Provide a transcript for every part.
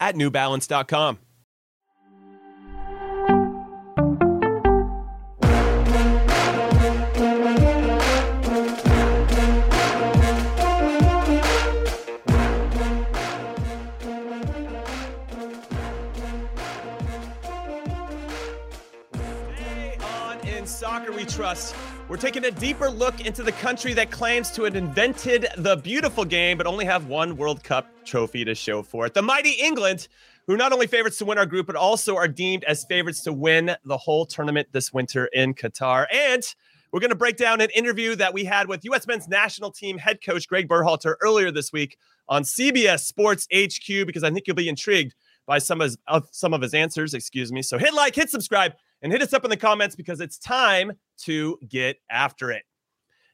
at newbalance.com. Stay on in Soccer We Trust. We're taking a deeper look into the country that claims to have invented the beautiful game, but only have one World Cup trophy to show for it. The mighty England, who not only favorites to win our group, but also are deemed as favorites to win the whole tournament this winter in Qatar. And we're going to break down an interview that we had with U.S. men's national team head coach Greg Berhalter earlier this week on CBS Sports HQ because I think you'll be intrigued by some of his, of some of his answers. Excuse me. So hit like, hit subscribe, and hit us up in the comments because it's time to get after it.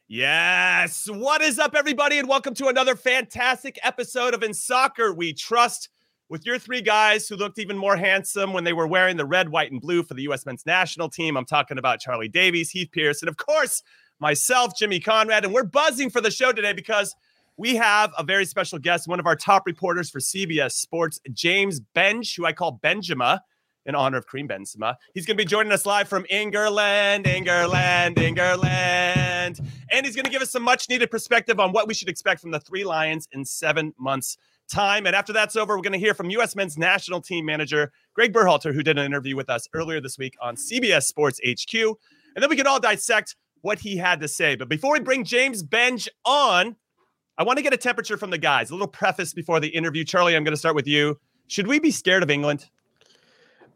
Yes. What is up, everybody? And welcome to another fantastic episode of In Soccer We Trust with your three guys who looked even more handsome when they were wearing the red, white, and blue for the U.S. men's national team. I'm talking about Charlie Davies, Heath Pearce, and of course, myself, Jimmy Conrad. And we're buzzing for the show today because we have a very special guest, one of our top reporters for CBS Sports, James Benge, who I call Benjamin in honor of Karim Benzema. He's going to be joining us live from England, England, England. And he's going to give us some much needed perspective on what we should expect from the Three Lions in seven months' time. And after that's over, we're going to hear from U.S. men's national team manager Greg Berhalter, who did an interview with us earlier this week on CBS Sports HQ. And then we can all dissect what he had to say. But before we bring James Benge on, I want to get a temperature from the guys. A little preface before the interview. Charlie, I'm going to start with you. Should we be scared of England?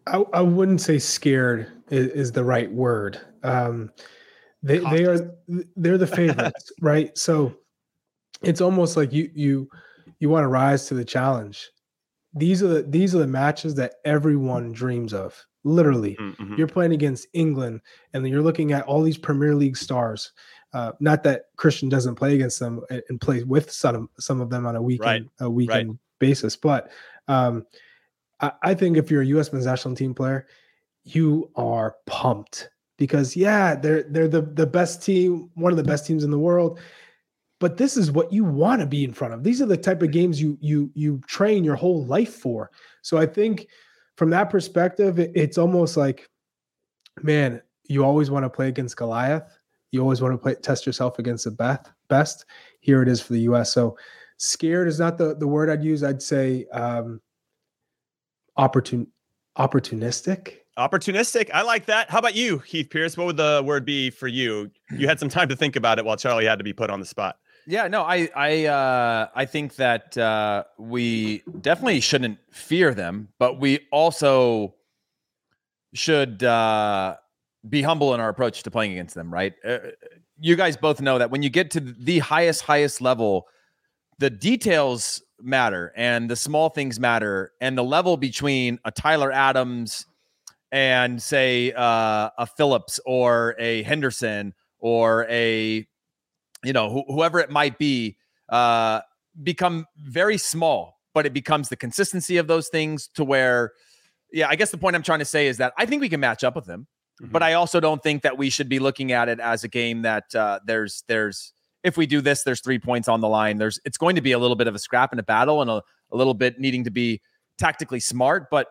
I, I wouldn't say scared is, is the right word. Um, they they are they're the favorites, right? So it's almost like you you you want to rise to the challenge. These are the these are the matches that everyone dreams of. Literally, Mm-hmm. you're playing against England, and you're looking at all these Premier League stars. Uh, not that Christian doesn't play against them and, and play with some some of them on a weekend a weekend basis, but um, I, think if you're a U.S. men's national team player, you are pumped because yeah, they're they're the the best team, one of the best teams in the world. But this is what you want to be in front of. These are the type of games you you you train your whole life for. So I think from that perspective, it- it's almost like, man, you always want to play against Goliath. You always want to play test yourself against the best. Best here it is for the U.S. So scared is not the the word I'd use. I'd say um, opportun opportunistic. Opportunistic. I like that. How about you, Heath Pearce? What would the word be for you? You had some time to think about it while Charlie had to be put on the spot. Yeah, no, I I uh, I think that uh, we definitely shouldn't fear them, but we also should uh, be humble in our approach to playing against them. Right? Uh, you guys both know that when you get to the highest highest level, the details matter and the small things matter, and the level between a Tyler Adams and say uh, a Phillips or a Henderson or a you know wh- whoever it might be uh, become very small but it becomes the consistency of those things to where yeah i guess the point i'm trying to say is that i think we can match up with them but i also don't think that we should be looking at it as a game that uh, there's there's if we do this there's three points on the line. There's it's going to be a little bit of a scrap and a battle and a, a little bit needing to be tactically smart but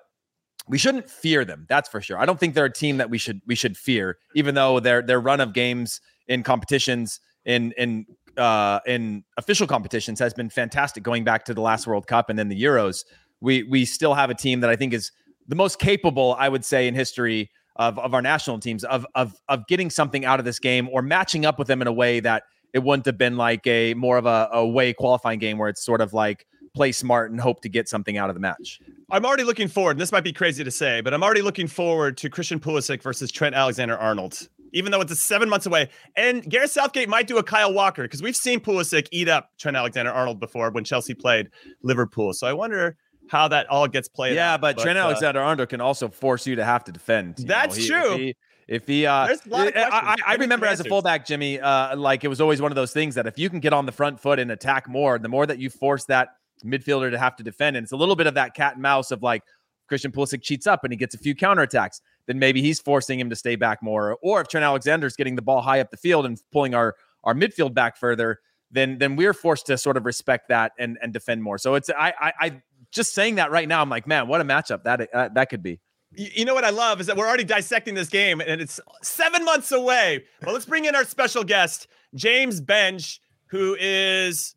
we shouldn't fear them that's for sure. I don't think they're a team that we should we should fear even though their their run of games in competitions in in uh in official competitions has been fantastic going back to the last world cup and then the euros. We we still have a team that i think is the most capable i would say in history of, of our national teams of of of getting something out of this game or matching up with them in a way that it wouldn't have been like a more of a, a way qualifying game where it's sort of like play smart and hope to get something out of the match. I'm already looking forward. And this might be crazy to say, but I'm already looking forward to Christian Pulisic versus Trent Alexander Arnold, even though it's a seven months away. And Gareth Southgate might do a Kyle Walker because we've seen Pulisic eat up Trent Alexander Arnold before when Chelsea played Liverpool. So I wonder how that all gets played. Yeah, out. but, but Trent uh, Alexander Arnold can also force you to have to defend. That's know, he, true. If he, if he uh, I, I, remember as a fullback, Jimmy, uh, like it was always one of those things that if you can get on the front foot and attack more, the more that you force that midfielder to have to defend. And it's a little bit of that cat and mouse of like Christian Pulisic cheats up and he gets a few counterattacks. Then maybe he's forcing him to stay back more. Or if Trent Alexander's getting the ball high up the field and pulling our our midfield back further, then then we're forced to sort of respect that and and defend more. So it's I I, I just saying that right now. I'm like, man, what a matchup that uh, that could be. You know what I love is that we're already dissecting this game and it's seven months away. Well, let's bring in our special guest, James Benge, who is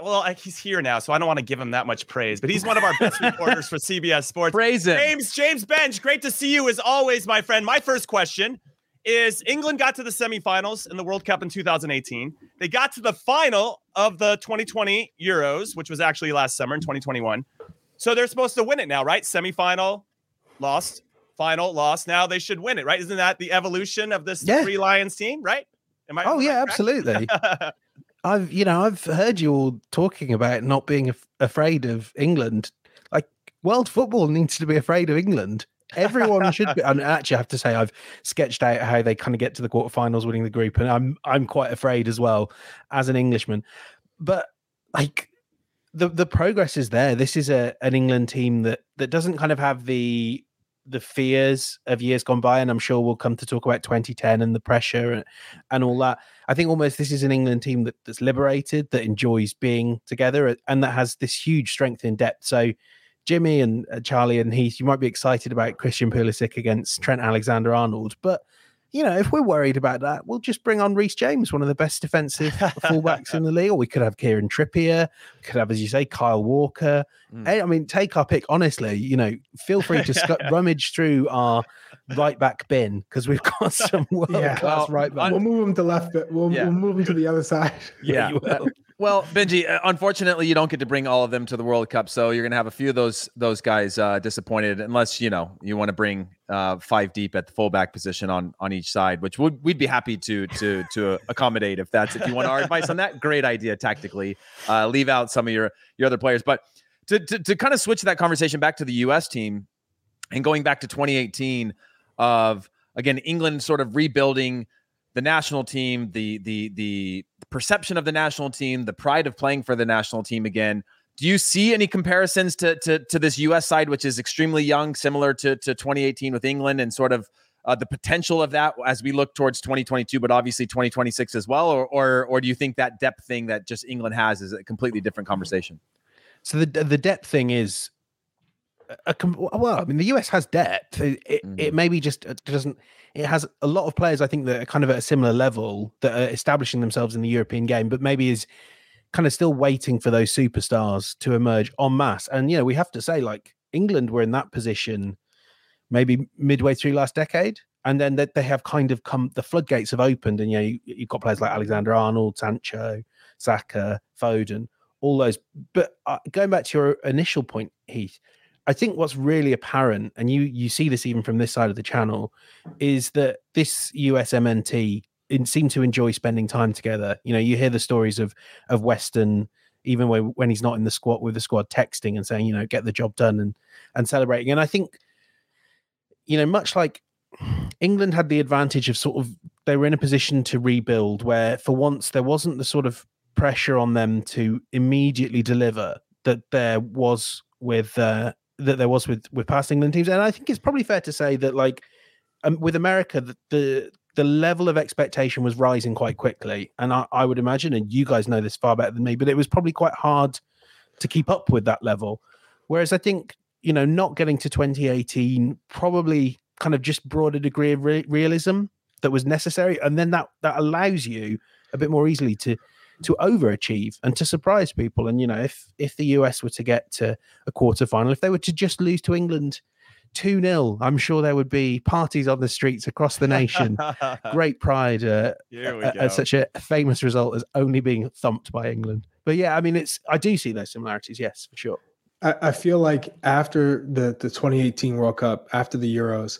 well, he's here now, so I don't want to give him that much praise, but he's one of our best reporters for CBS Sports. Praise him. James, James Benge, great to see you as always, my friend. My first question is England got to the semifinals in the World Cup in 2018. They got to the final of the 2020 Euros, which was actually last summer in 2021. So they're supposed to win it now, right? Semifinal, lost, final, lost. Now they should win it, right? Isn't that the evolution of this yeah. Three Lions team, right? Am I? Oh yeah, absolutely. I've you know I've heard you all talking about not being af- afraid of England. Like world football needs to be afraid of England. Everyone should be. And actually, I have to say I've sketched out how they kind of get to the quarterfinals, winning the group, and I'm I'm quite afraid as well as an Englishman. But like the the progress is there. This is a an England team that that doesn't kind of have the the fears of years gone by, and I'm sure we'll come to talk about 2010 and the pressure and, and all that. I think almost this is an England team that, that's liberated, that enjoys being together, and that has this huge strength in depth. So, Jimmy and uh, Charlie and Heath, you might be excited about Christian Pulisic against Trent Alexander Arnold, but you know, if we're worried about that, we'll just bring on Reece James, one of the best defensive fullbacks in the league. Or we could have Kieran Trippier, could have, as you say, Kyle Walker. Mm. I mean, take our pick. Honestly, you know, feel free to sc- rummage through our right back bin because we've got some world yeah. class well, right back. We'll move them to the left, but we'll, yeah. we'll move them to the other side. Yeah. yeah well, Benji, uh, unfortunately, you don't get to bring all of them to the World Cup, so you're going to have a few of those those guys uh, disappointed, unless you know you want to bring uh, five deep at the fullback position on on each side, which would we'd be happy to to to accommodate if that's if you want our advice on that. Great idea tactically. Uh, leave out some of your your other players, but to, to to kind of switch that conversation back to the U.S. team and going back to 2018 of again England sort of rebuilding the national team, the the the perception of the national team, the pride of playing for the national team again. Do you see any comparisons to to, to this U.S. side, which is extremely young, similar to to 2018 with England, and sort of uh, the potential of that as we look towards 2022, but obviously 2026 as well, or or or do you think that depth thing that just England has is a completely different conversation? So the the depth thing is a, well, I mean, the US has depth. It, mm-hmm. it maybe just uh, doesn't. It has a lot of players. I think that are kind of at a similar level that are establishing themselves in the European game, but maybe is kind of still waiting for those superstars to emerge en masse. And you know, we have to say, like England were in that position maybe midway through last decade, and then that they have kind of come. The floodgates have opened, and you know, you, you've got players like Alexander Arnold, Sancho, Saka, Foden, all those. But uh, going back to your initial point, Heath I think what's really apparent, and you you see this even from this side of the channel, is that this USMNT seem to enjoy spending time together. You know, you hear the stories of of Weston, even when when he's not in the squad with the squad, texting and saying, you know, get the job done and and celebrating. And I think, you know, much like England had the advantage of sort of they were in a position to rebuild, where for once there wasn't the sort of pressure on them to immediately deliver that there was with uh, that there was with with past England teams, and I think it's probably fair to say that like um, with America, the, the the level of expectation was rising quite quickly, and I, I would imagine, and you guys know this far better than me, but it was probably quite hard to keep up with that level. Whereas I think you know not getting to 2018 probably kind of just brought a degree of re- realism that was necessary, and then that that allows you a bit more easily to to overachieve and to surprise people. And you know, if if the US were to get to a quarter final, if they were to just lose to England 2 0, I'm sure there would be parties on the streets across the nation. Great pride uh, at such a famous result as only being thumped by England. But yeah, I mean, it's I do see those similarities. Yes, for sure. I, I feel like after the the 2018 World Cup, after the Euros,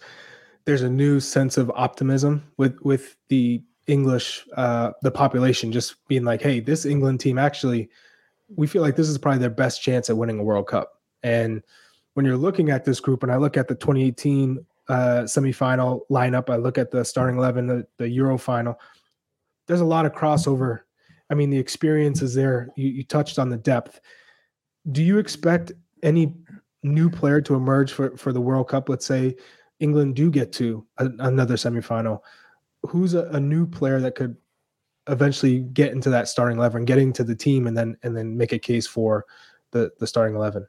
there's a new sense of optimism with with the English, uh, the population just being like, hey, this England team actually, we feel like this is probably their best chance at winning a World Cup. And when you're looking at this group, and I look at the 2018 uh, semifinal lineup, I look at the starting 11, the, the Euro final, there's a lot of crossover. I mean, the experience is there. You, you touched on the depth. Do you expect any new player to emerge for, for the World Cup? Let's say England do get to a, another semifinal who's a, a, new player that could eventually get into that starting eleven, get into the team, and then and then make a case for the the starting eleven?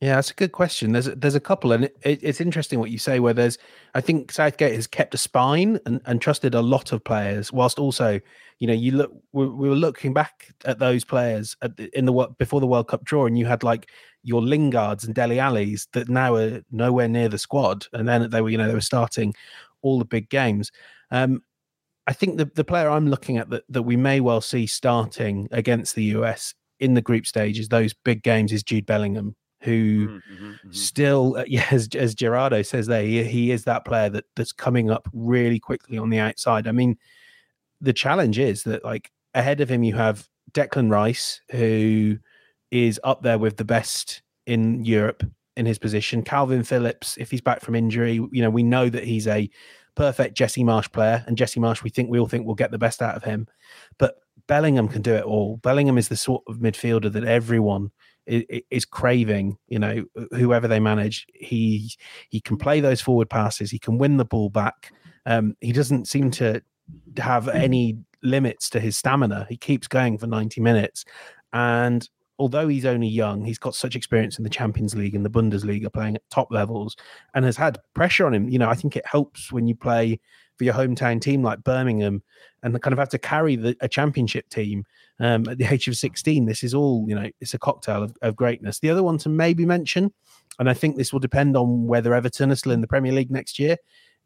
Yeah, that's a good question. There's there's a couple, and it, it's interesting what you say. Where there's, I think Southgate has kept a spine and, and trusted a lot of players, whilst also, you know, you look we, we were looking back at those players at the, in the before the World Cup draw, and you had like your Lingards and Allis that now are nowhere near the squad, and then they were, you know, they were starting all the big games. Um, I think the, the player I'm looking at that, that we may well see starting against the US in the group stages, those big games, is Jude Bellingham, who mm, mm-hmm, mm-hmm. still, uh, yeah, as, as Gerardo says there, he, he is that player that that's coming up really quickly on the outside. I mean, the challenge is that like ahead of him you have Declan Rice, who is up there with the best in Europe in his position. Kalvin Phillips, if he's back from injury, you know, we know that he's a perfect Jesse Marsch player, and Jesse Marsch, we think we all think will get the best out of him. But Bellingham can do it all. Bellingham is the sort of midfielder that everyone is, is craving. You know, whoever they manage, he he can play those forward passes. He can win the ball back. Um, he doesn't seem to have any limits to his stamina. He keeps going for 90 minutes. And although he's only young, he's got such experience in the Champions League and the Bundesliga playing at top levels and has had pressure on him. You know, I think it helps when you play for your hometown team like Birmingham and kind of have to carry the, a championship team um, at the age of 16. This is all, you know, it's a cocktail of, of greatness. The other one to maybe mention, and I think this will depend on whether Everton are still in the Premier League next year.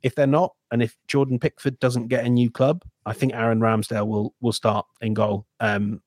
If they're not, and if Jordan Pickford doesn't get a new club, I think Aaron Ramsdale will will start in goal. Um,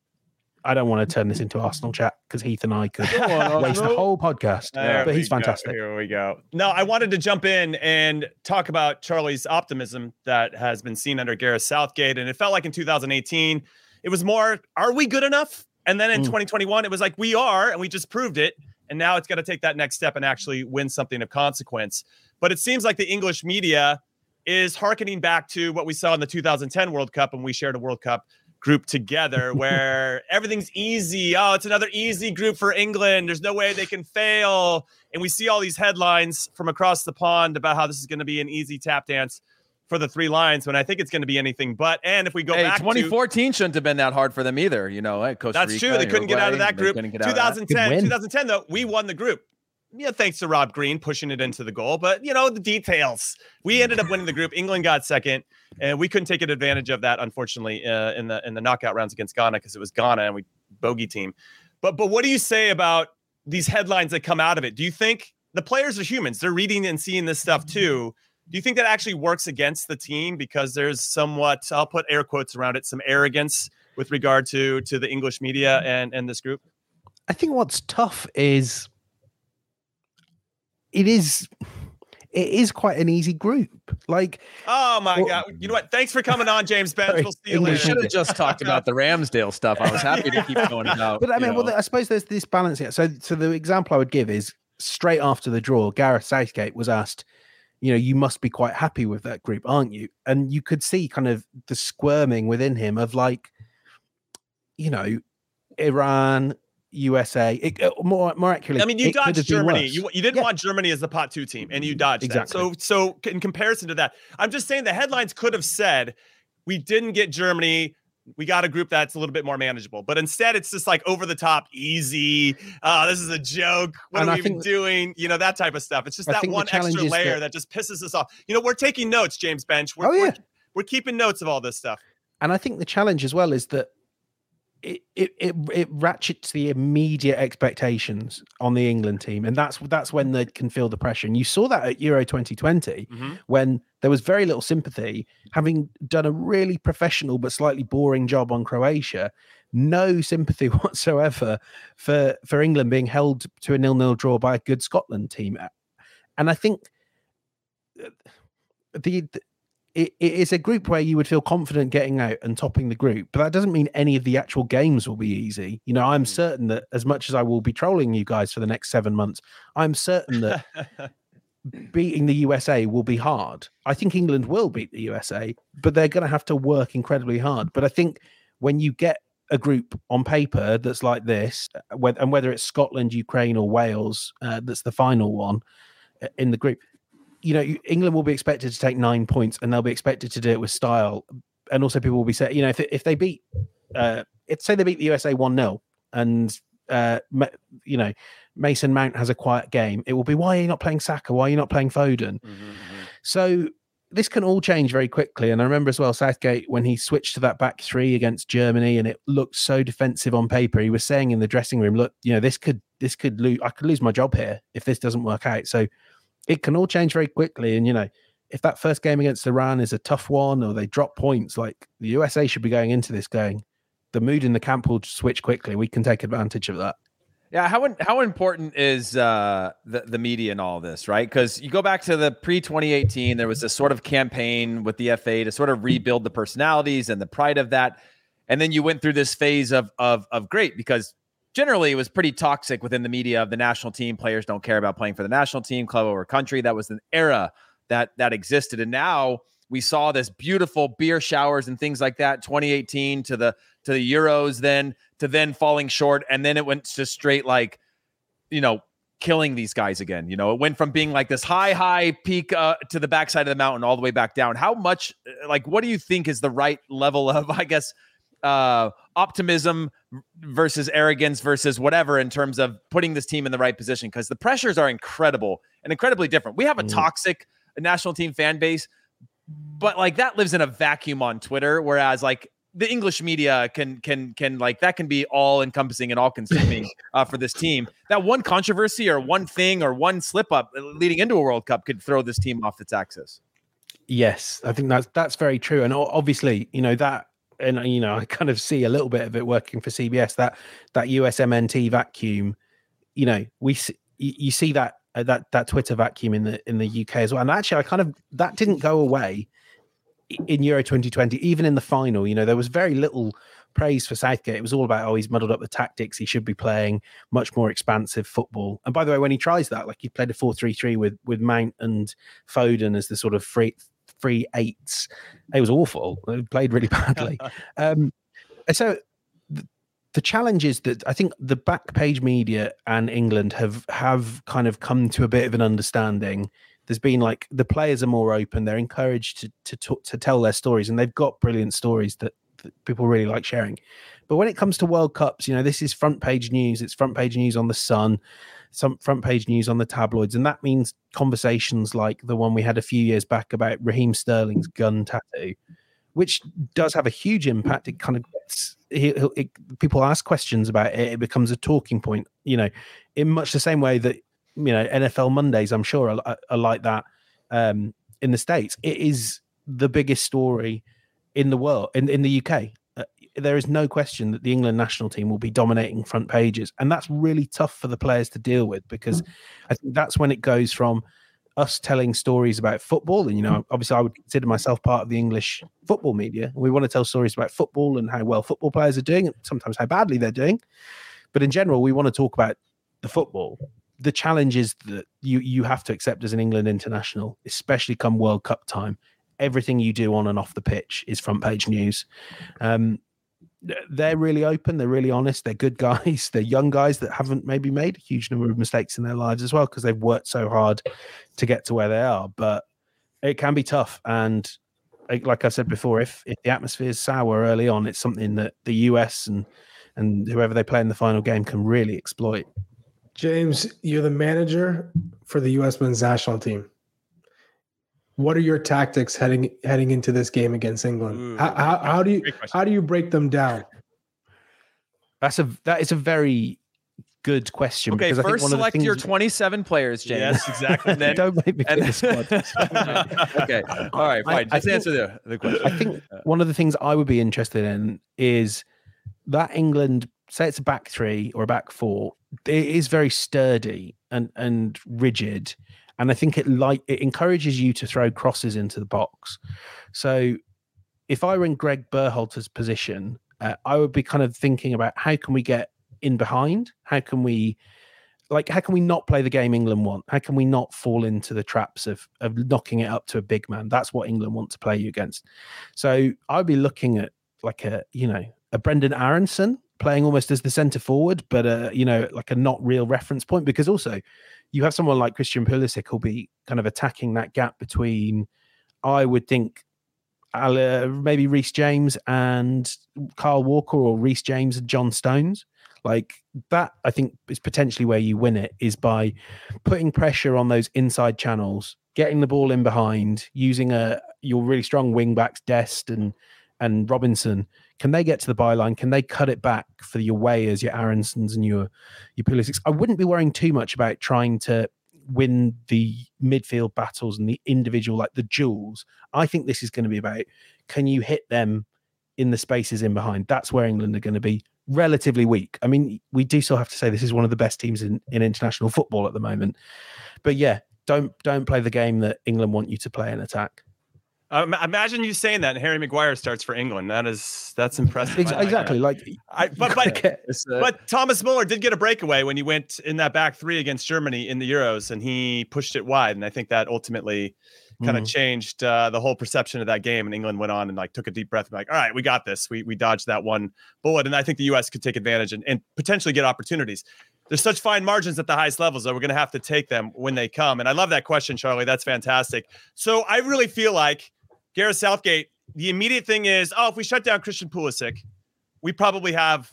I don't want to turn this into Arsenal chat because Heath and I could waste the whole podcast. There but he's fantastic. Go. Here we go. No, I wanted to jump in and talk about Charlie's optimism that has been seen under Gareth Southgate. And it felt like in 2018, it was more, are we good enough? And then in mm. 2021, it was like, we are, and we just proved it. And now it's got to take that next step and actually win something of consequence. But it seems like the English media is harkening back to what we saw in the 2010 World Cup when we shared a World Cup group together where everything's easy. Oh, it's another easy group for England. There's no way they can fail. And we see all these headlines from across the pond about how this is going to be an easy tap dance for the three lions when I think it's going to be anything but. And if we go hey, back 2014 to, shouldn't have been that hard for them either. You know, eh? Costa that's Rica, true. They couldn't get out of that group. 2010, 2010 though, we won the group yeah, thanks to Rob Green pushing it into the goal. But you know, the details. We ended up winning the group. England got second, and we couldn't take advantage of that, unfortunately, uh, in the in the knockout rounds against Ghana because it was Ghana and we bogey team. But but what do you say about these headlines that come out of it? Do you think the players are humans? They're reading and seeing this stuff too. Do you think that actually works against the team because there's somewhat I'll put air quotes around it, some arrogance with regard to to the English media and and this group? I think what's tough is it is it is quite an easy group. Like, oh my well, god, you know what? Thanks for coming on, James Benge. We'll see you later. We should have just talked about the Ramsdale stuff. I was happy to keep going about. But I mean, well, I suppose there's this balance here. So, so the example I would give is straight after the draw, Gareth Southgate was asked, you know, you must be quite happy with that group, aren't you? And you could see kind of the squirming within him of like, you know, Iran, USA. It, uh, more more accurately, I mean, you dodged Germany. You, you didn't yeah. want Germany as the pot two team, and you dodged exactly. That. So so in comparison to that, I'm just saying the headlines could have said we didn't get Germany. We got a group that's a little bit more manageable, but instead it's just like over the top, easy. Uh, this is a joke. What and are I we even doing? You know that type of stuff. It's just I that one extra layer that, that, just pisses us off. You know, we're taking notes, James Benge. We're, oh, yeah. we're, we're keeping notes of all this stuff. And I think the challenge as well is that it, it it it ratchets the immediate expectations on the England team, and that's that's when they can feel the pressure. And you saw that at Euro 2020 mm-hmm. when there was very little sympathy, having done a really professional but slightly boring job on Croatia. No sympathy whatsoever for for England being held to a nil-nil draw by a good Scotland team, and I think uh, the, the it, it is a group where you would feel confident getting out and topping the group, but that doesn't mean any of the actual games will be easy. You know, I'm mm. certain that as much as I will be trolling you guys for the next seven months, I'm certain that beating the USA will be hard. I think England will beat the USA, but they're going to have to work incredibly hard. But I think when you get a group on paper that's like this, uh, and whether it's Scotland, Ukraine, or Wales, uh, that's the final one uh, in the group, you know, England will be expected to take nine points, and they'll be expected to do it with style. And also, people will be saying, you know, if if they beat, uh, if say they beat the USA one 0 and uh, you know, Mason Mount has a quiet game, it will be why are you not playing Saka? Why are you not playing Foden? Mm-hmm, mm-hmm. So this can all change very quickly. And I remember as well Southgate when he switched to that back three against Germany, and it looked so defensive on paper. He was saying in the dressing room, "Look, you know, this could this could lose. I could lose my job here if this doesn't work out." So it can all change very quickly. And you know, if that first game against Iran is a tough one or they drop points, like the USA should be going into this going, the mood in the camp will switch quickly. We can take advantage of that. Yeah, how how important is uh, the the media and all this, right? Because you go back to the pre 2018, there was this sort of campaign with the FA to sort of rebuild the personalities and the pride of that, and then you went through this phase of of of great because generally it was pretty toxic within the media of the national team. Players don't care about playing for the national team, club or country. That was an era that that existed, and now we saw this beautiful beer showers and things like that. 2018 to the to the Euros, then to then falling short, and then it went to straight like, you know, killing these guys again. You know, it went from being like this high, high peak uh, to the backside of the mountain all the way back down. How much, like, what do you think is the right level of, I guess, uh, optimism versus arrogance versus whatever in terms of putting this team in the right position because the pressures are incredible and incredibly different. We have a mm. toxic national team fan base, but like that lives in a vacuum on Twitter, whereas like the English media can can can like that can be all encompassing and all consuming uh, for this team. That one controversy or one thing or one slip up leading into a World Cup could throw this team off its axis. Yes, I think that's that's very true, and obviously, you know that and you know, I kind of see a little bit of it working for CBS. That that USMNT vacuum, you know, we see, you see that uh, that that Twitter vacuum in the in the UK as well. And actually, I kind of that didn't go away in Euro 2020, even in the final. You know, there was very little praise for Southgate. It was all about, oh, he's muddled up the tactics. He should be playing much more expansive football. And by the way, when he tries that, like he played a 4 3 3 with with Mount and Foden as the sort of free three eights. It was awful. It played really badly. um, so the, the challenge is that I think the back page media and England have have kind of come to a bit of an understanding. There's been like the players are more open. They're encouraged to to talk, to tell their stories, and they've got brilliant stories that people really like sharing. But when it comes to World Cups, you know, this is front page news. It's front page news on the Sun some front page news on the tabloids, and that means conversations like the one we had a few years back about Raheem Sterling's gun tattoo, which does have a huge impact. It kind of gets it, it, people ask questions about it. It becomes a talking point, you know, in much the same way that you know NFL Mondays, I'm sure, are, are like that um, in the states. It is the biggest story in the world in, in the UK there is no question that the England national team will be dominating front pages, and that's really tough for the players to deal with because mm. I think that's when it goes from us telling stories about football, and you know, obviously, I would consider myself part of the English football media. We want to tell stories about football and how well football players are doing, and sometimes how badly they're doing. But in general, we want to talk about the football. The challenge is that you you have to accept as an England international, especially come World Cup time. Everything you do on and off the pitch is front page news. Um, they're really open. They're really honest. They're good guys. They're young guys that haven't maybe made a huge number of mistakes in their lives as well because they've worked so hard to get to where they are. But it can be tough. And like I said before, if if the atmosphere is sour early on, it's something that the US and and whoever they play in the final game can really exploit. James, you're the manager for the US men's national team. What are your tactics heading heading into this game against England? How, how, how, do you how do you break them down? That's a that is a very good question. Okay, first select your 27 players, James. Yes, exactly. then, Don't make me pick the squad. okay, all right, fine. I, Just I answer the, the question. I think one of the things I would be interested in is that England, say it's a back three or a back four, it is very sturdy and and rigid, and I think it like it encourages you to throw crosses into the box. So, if I were in Greg Berhalter's position, uh, I would be kind of thinking about how can we get in behind? How can we like how can we not play the game England want? How can we not fall into the traps of of knocking it up to a big man? That's what England want to play you against. So I'd be looking at like a you know a Brendan Aaronson playing almost as the centre forward, but uh, you know like a not real reference point because also you have someone like Christian Pulisic who'll be kind of attacking that gap between I would think uh, maybe Reece James and Kyle Walker or Reece James and John Stones. Like that, I think is potentially where you win it is by putting pressure on those inside channels, getting the ball in behind, using a your really strong wing backs, Dest and and Robinson. Can they get to the byline? Can they cut it back for your Weahs, your Aaronsons, and your your Pulisic? I wouldn't be worrying too much about trying to win the midfield battles and the individual, like the jewels. I think this is going to be about can you hit them in the spaces in behind? That's where England are going to be relatively weak. I mean, we do still have to say this is one of the best teams in, in international football at the moment. But yeah, don't don't play the game that England want you to play in attack. Um, imagine you saying that, and Harry Maguire starts for England. That is that's impressive. exactly. Like, I, but but, uh, but Thomas Muller did get a breakaway when he went in that back three against Germany in the Euros, and he pushed it wide, and I think that ultimately kind of mm-hmm. changed uh, the whole perception of that game. And England went on and like took a deep breath and like, all right, we got this. We we dodged that one bullet, and I think the U.S. could take advantage and, and potentially get opportunities. There's such fine margins at the highest levels that we're going to have to take them when they come. And I love that question, Charlie. That's fantastic. So I really feel like Gareth Southgate, the immediate thing is, oh, if we shut down Christian Pulisic, we probably have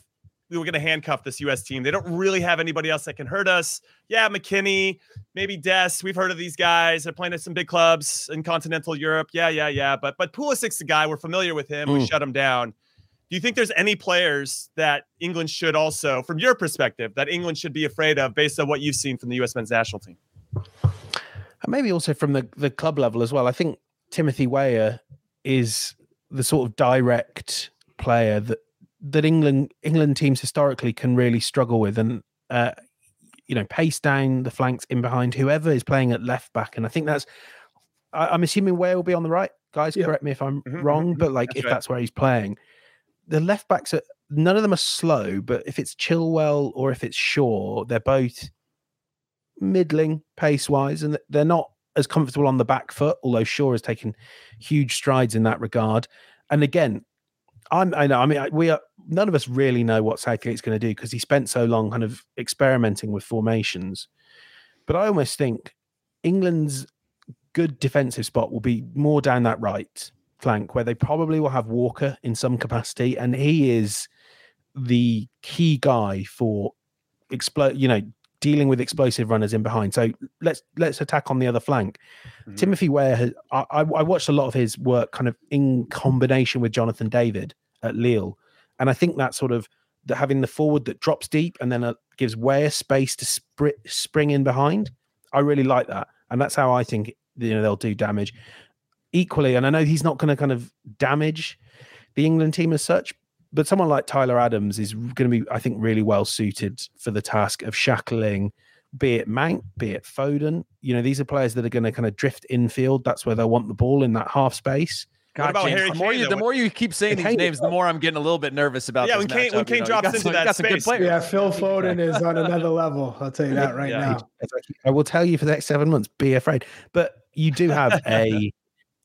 we were going to handcuff this U.S. team. They don't really have anybody else that can hurt us. Yeah, McKennie, maybe Dest. We've heard of these guys. They're playing at some big clubs in continental Europe. Yeah, yeah, yeah. But but Pulisic's the guy. We're familiar with him. Mm. We shut him down. Do you think there's any players that England should also, from your perspective, that England should be afraid of based on what you've seen from the U.S. men's national team? Maybe also from the, the club level as well. I think Timothy Weah is the sort of direct player that that England England teams historically can really struggle with, and uh, you know, pace down the flanks in behind whoever is playing at left back, and I think that's. I, am assuming Weah will be on the right, guys. Yeah. Correct me if I'm mm-hmm, wrong, mm-hmm. but like that's if right. that's where he's playing, the left backs are none of them are slow, but if it's Chilwell or if it's Shaw, they're both middling pace wise, and they're not as comfortable on the back foot, although Shaw has taken huge strides in that regard. And again, I'm, I know, I mean, we are, none of us really know what Southgate's going to do because he spent so long kind of experimenting with formations. But I almost think England's good defensive spot will be more down that right flank where they probably will have Walker in some capacity. And he is the key guy for explode, you know, dealing with explosive runners in behind. So let's let's attack on the other flank. Mm-hmm. Timothy Weah, has I, I watched a lot of his work kind of in combination with Jonathan David at Lille, and I think that sort of the, having the forward that drops deep and then uh, gives Weah space to spr- spring in behind. I really like that, and that's how I think you know they'll do damage. Equally, and I know he's not going to kind of damage the England team as such, but someone like Tyler Adams is going to be, I think, really well suited for the task of shackling, be it Mank, be it Foden. You know, these are players that are going to kind of drift infield. That's where they'll want the ball in that half space. God, James, the, more you, the more you keep saying these names, the more I'm getting a little bit nervous about. Yeah, when Kane, when Kane you know, drops into some, that space, yeah, Phil Foden is on another level. I'll tell you that right yeah. now. I will tell you for the next seven months, be afraid. But you do have a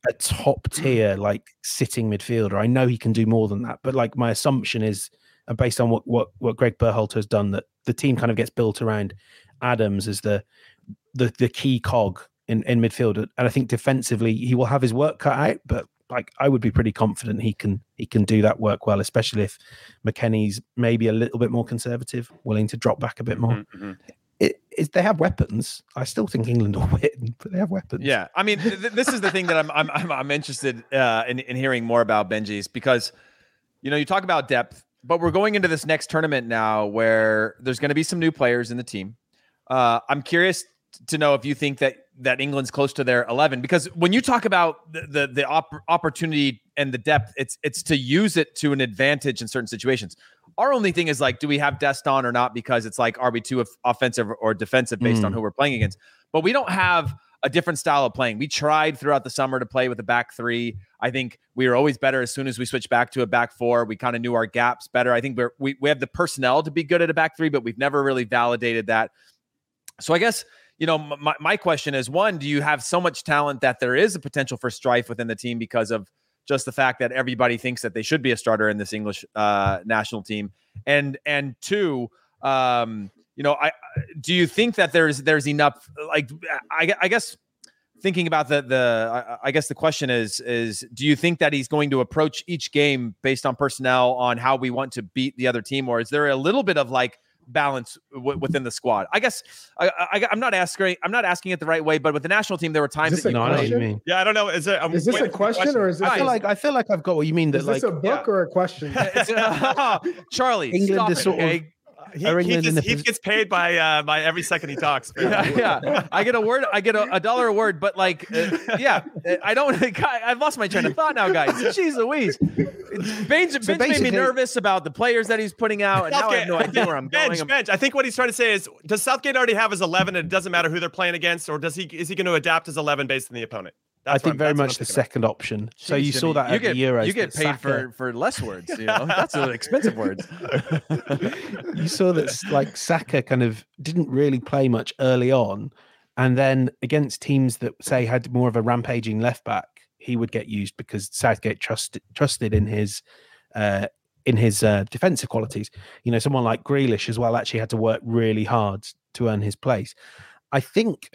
a top tier like sitting midfielder. I know he can do more than that, but like my assumption is, uh, based on what what what Greg Berhalter has done, that the team kind of gets built around Adams as the the the key cog in in midfield, and I think defensively he will have his work cut out, but like I would be pretty confident he can he can do that work well, especially if McKennie's maybe a little bit more conservative, willing to drop back a bit more. Mm-hmm. It, it, they have weapons. I still think England will win, but they have weapons. Yeah, I mean, th- this is the thing that I'm I'm I'm, I'm interested uh, in in hearing more about Benji's because you know you talk about depth. but we're going into this next tournament now where there's going to be some new players in the team. Uh, I'm curious to know if you think that that England's close to their 11 because when you talk about the the, the op- opportunity and the depth it's it's to use it to an advantage in certain situations. Our only thing is like do we have Deston or not because it's like are we too offensive or defensive based mm. on who we're playing against. But we don't have a different style of playing. We tried throughout the summer to play with a back three. I think we were always better as soon as we switched back to a back four. We kind of knew our gaps better. I think we're, we we have the personnel to be good at a back three, but we've never really validated that. So I guess you know my, my question is one: Do you have so much talent that there is a potential for strife within the team because of just the fact that everybody thinks that they should be a starter in this English uh, national team, and and two. Um, you know, I do you think that there's there's enough like I, I guess thinking about the the I, I guess the question is is do you think that he's going to approach each game based on personnel on how we want to beat the other team or is there a little bit of like balance w- within the squad. I guess I, I, am not asking. I'm not asking it the right way, but with the national team, there were times. that you, know you mean. Yeah, I don't know. Is, it, is this a question, or is this? I feel like I feel like I've got what you mean. That is like, this a book yeah. or a question? Charlie, England is it, sort okay? of he, he, gets, he gets paid by uh, by every second he talks. yeah, yeah. I get a word. I get a, a dollar a word, but like, uh, yeah, I don't. I've lost my train of thought now, guys. Jeez Louise. Baines, so Baines made me nervous about the players that he's putting out, and now I have no idea where I'm bench, going. Bench. I think what he's trying to say is, does Southgate already have his eleven, and it doesn't matter who they're playing against, or does he is he going to adapt his eleven based on the opponent? That's I think very much the second about. option. Jeez, so you Jimmy, saw that you get, Euros. You get paid Saka, for for less words. You know, that's expensive words. you saw that like Saka kind of didn't really play much early on, and then against teams that say had more of a rampaging left back, he would get used because Southgate trusted trusted in his. Uh, in his uh, defensive qualities, you know, someone like Grealish as well actually had to work really hard to earn his place. I think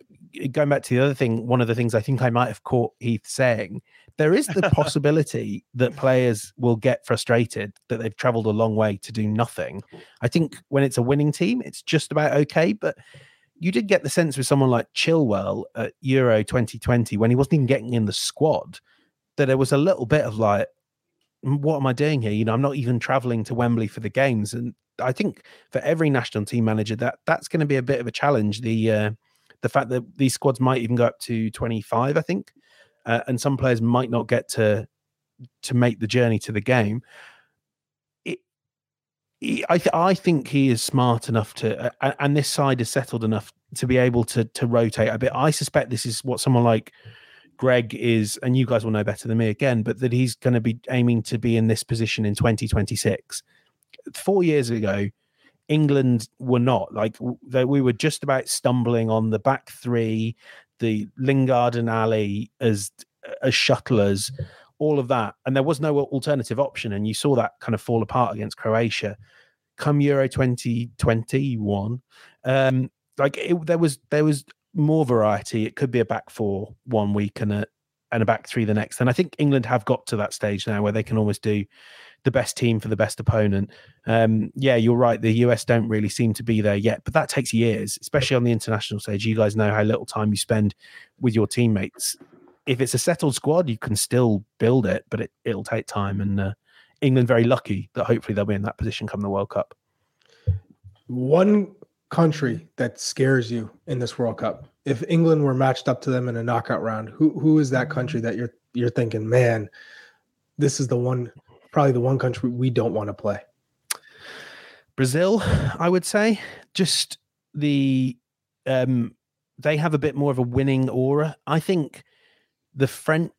going back to the other thing, one of the things I think I might have caught Heath saying, there is the possibility that players will get frustrated that they've traveled a long way to do nothing. I think when it's a winning team, it's just about okay. But you did get the sense with someone like Chilwell at Euro 2020 when he wasn't even getting in the squad that there was a little bit of like, what am I doing here? You know, I'm not even traveling to Wembley for the games. And I think for every national team manager, that that's going to be a bit of a challenge. The uh, the fact that these squads might even go up to 25, I think, uh, and some players might not get to to make the journey to the game. I th- I think he is smart enough to, uh, and this side is settled enough to be able to to rotate a bit. I suspect this is what someone like Greg is, and you guys will know better than me again, but that he's going to be aiming to be in this position in 2026. Four years ago, England were not like they, we were just about stumbling on the back three, the Lingard and Alli as as shuttlers, all of that, and there was no alternative option, and you saw that kind of fall apart against Croatia. Come Euro twenty twenty one, um, like it, there was there was more variety. It could be a back four one week and a and a back three the next, and I think England have got to that stage now where they can almost do the best team for the best opponent. Um, yeah, you're right. The US don't really seem to be there yet, but that takes years, especially on the international stage. You guys know how little time you spend with your teammates. If it's a settled squad, you can still build it, but it, it'll take time. And uh, England very lucky that hopefully they'll be in that position come the World Cup. One country that scares you in this World Cup. If England were matched up to them in a knockout round, who who is that country that you're you're thinking, man, this is the one probably the one country we don't want to play. Brazil, I would say, just the um, they have a bit more of a winning aura. I think the French.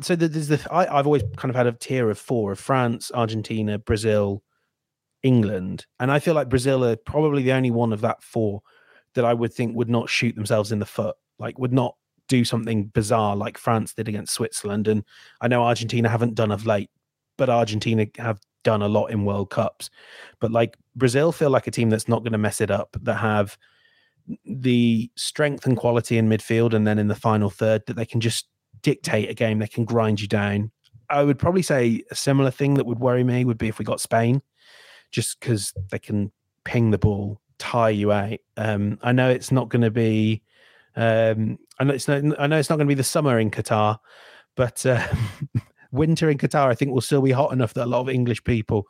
so there's the I, I've always kind of had a tier of four of France, Argentina, Brazil, England, and I feel like Brazil are probably the only one of that four that I would think would not shoot themselves in the foot, like would not do something bizarre like France did against Switzerland. And I know Argentina haven't done of late, but Argentina have done a lot in World Cups. But like Brazil feel like a team that's not going to mess it up, that have the strength and quality in midfield and then in the final third that they can just dictate a game, they can grind you down. I would probably say a similar thing that would worry me would be if we got Spain, just because they can ping the ball, tire you out. Um, I know it's not going to be. Um, I know it's not. I know it's not going to be the summer in Qatar, but uh, winter in Qatar, I think will still be hot enough that a lot of English people,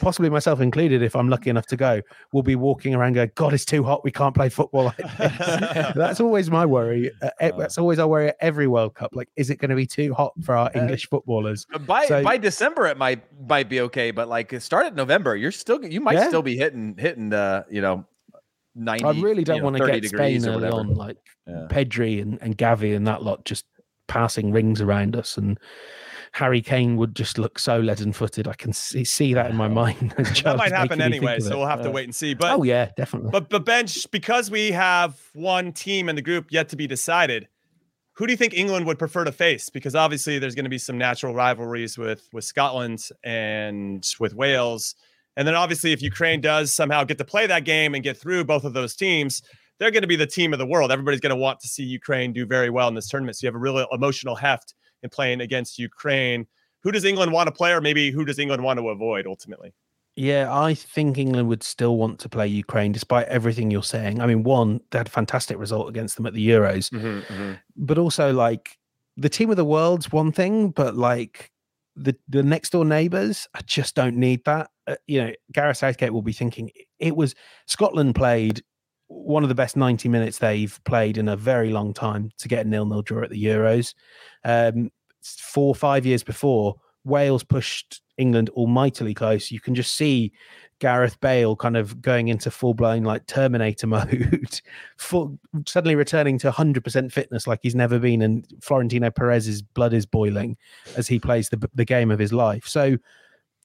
possibly myself included, if I'm lucky enough to go, will be walking around going, "God, it's too hot. We can't play football like this." that's always my worry. Uh, that's always our worry at every World Cup. Like, is it going to be too hot for our English footballers? By so, by December, it might might be okay, but like start at November, you're still you might yeah. still be hitting hitting the you know 90 I really don't you know, want to get Spain early on, like yeah. Pedri and, and Gavi and that lot just passing rings around us and Harry Kane would just look so leaden footed. I can see, see that in my mind. that might happen anyway, so we'll have to uh, wait and see. But oh yeah, definitely. But but Benge because we have one team in the group yet to be decided. Who do you think England would prefer to face? Because obviously there's going to be some natural rivalries with with Scotland and with Wales. And then obviously if Ukraine does somehow get to play that game and get through both of those teams, they're going to be the team of the world. Everybody's going to want to see Ukraine do very well in this tournament. So you have a real emotional heft in playing against Ukraine. Who does England want to play, or maybe who does England want to avoid ultimately? Yeah, I think England would still want to play Ukraine despite everything you're saying. I mean, one, they had a fantastic result against them at the Euros, mm-hmm, mm-hmm. but also like the team of the world's one thing, but like the the next door neighbors, I just don't need that. Uh, you know, Gareth Southgate will be thinking it was Scotland played one of the best 90 minutes they've played in a very long time to get a nil-nil draw at the Euros. Um, four or five years before, Wales pushed England almightily close. You can just see Gareth Bale kind of going into full blown like Terminator mode, full, suddenly returning to 100% fitness like he's never been. And Florentino Perez's blood is boiling as he plays the, the game of his life. So,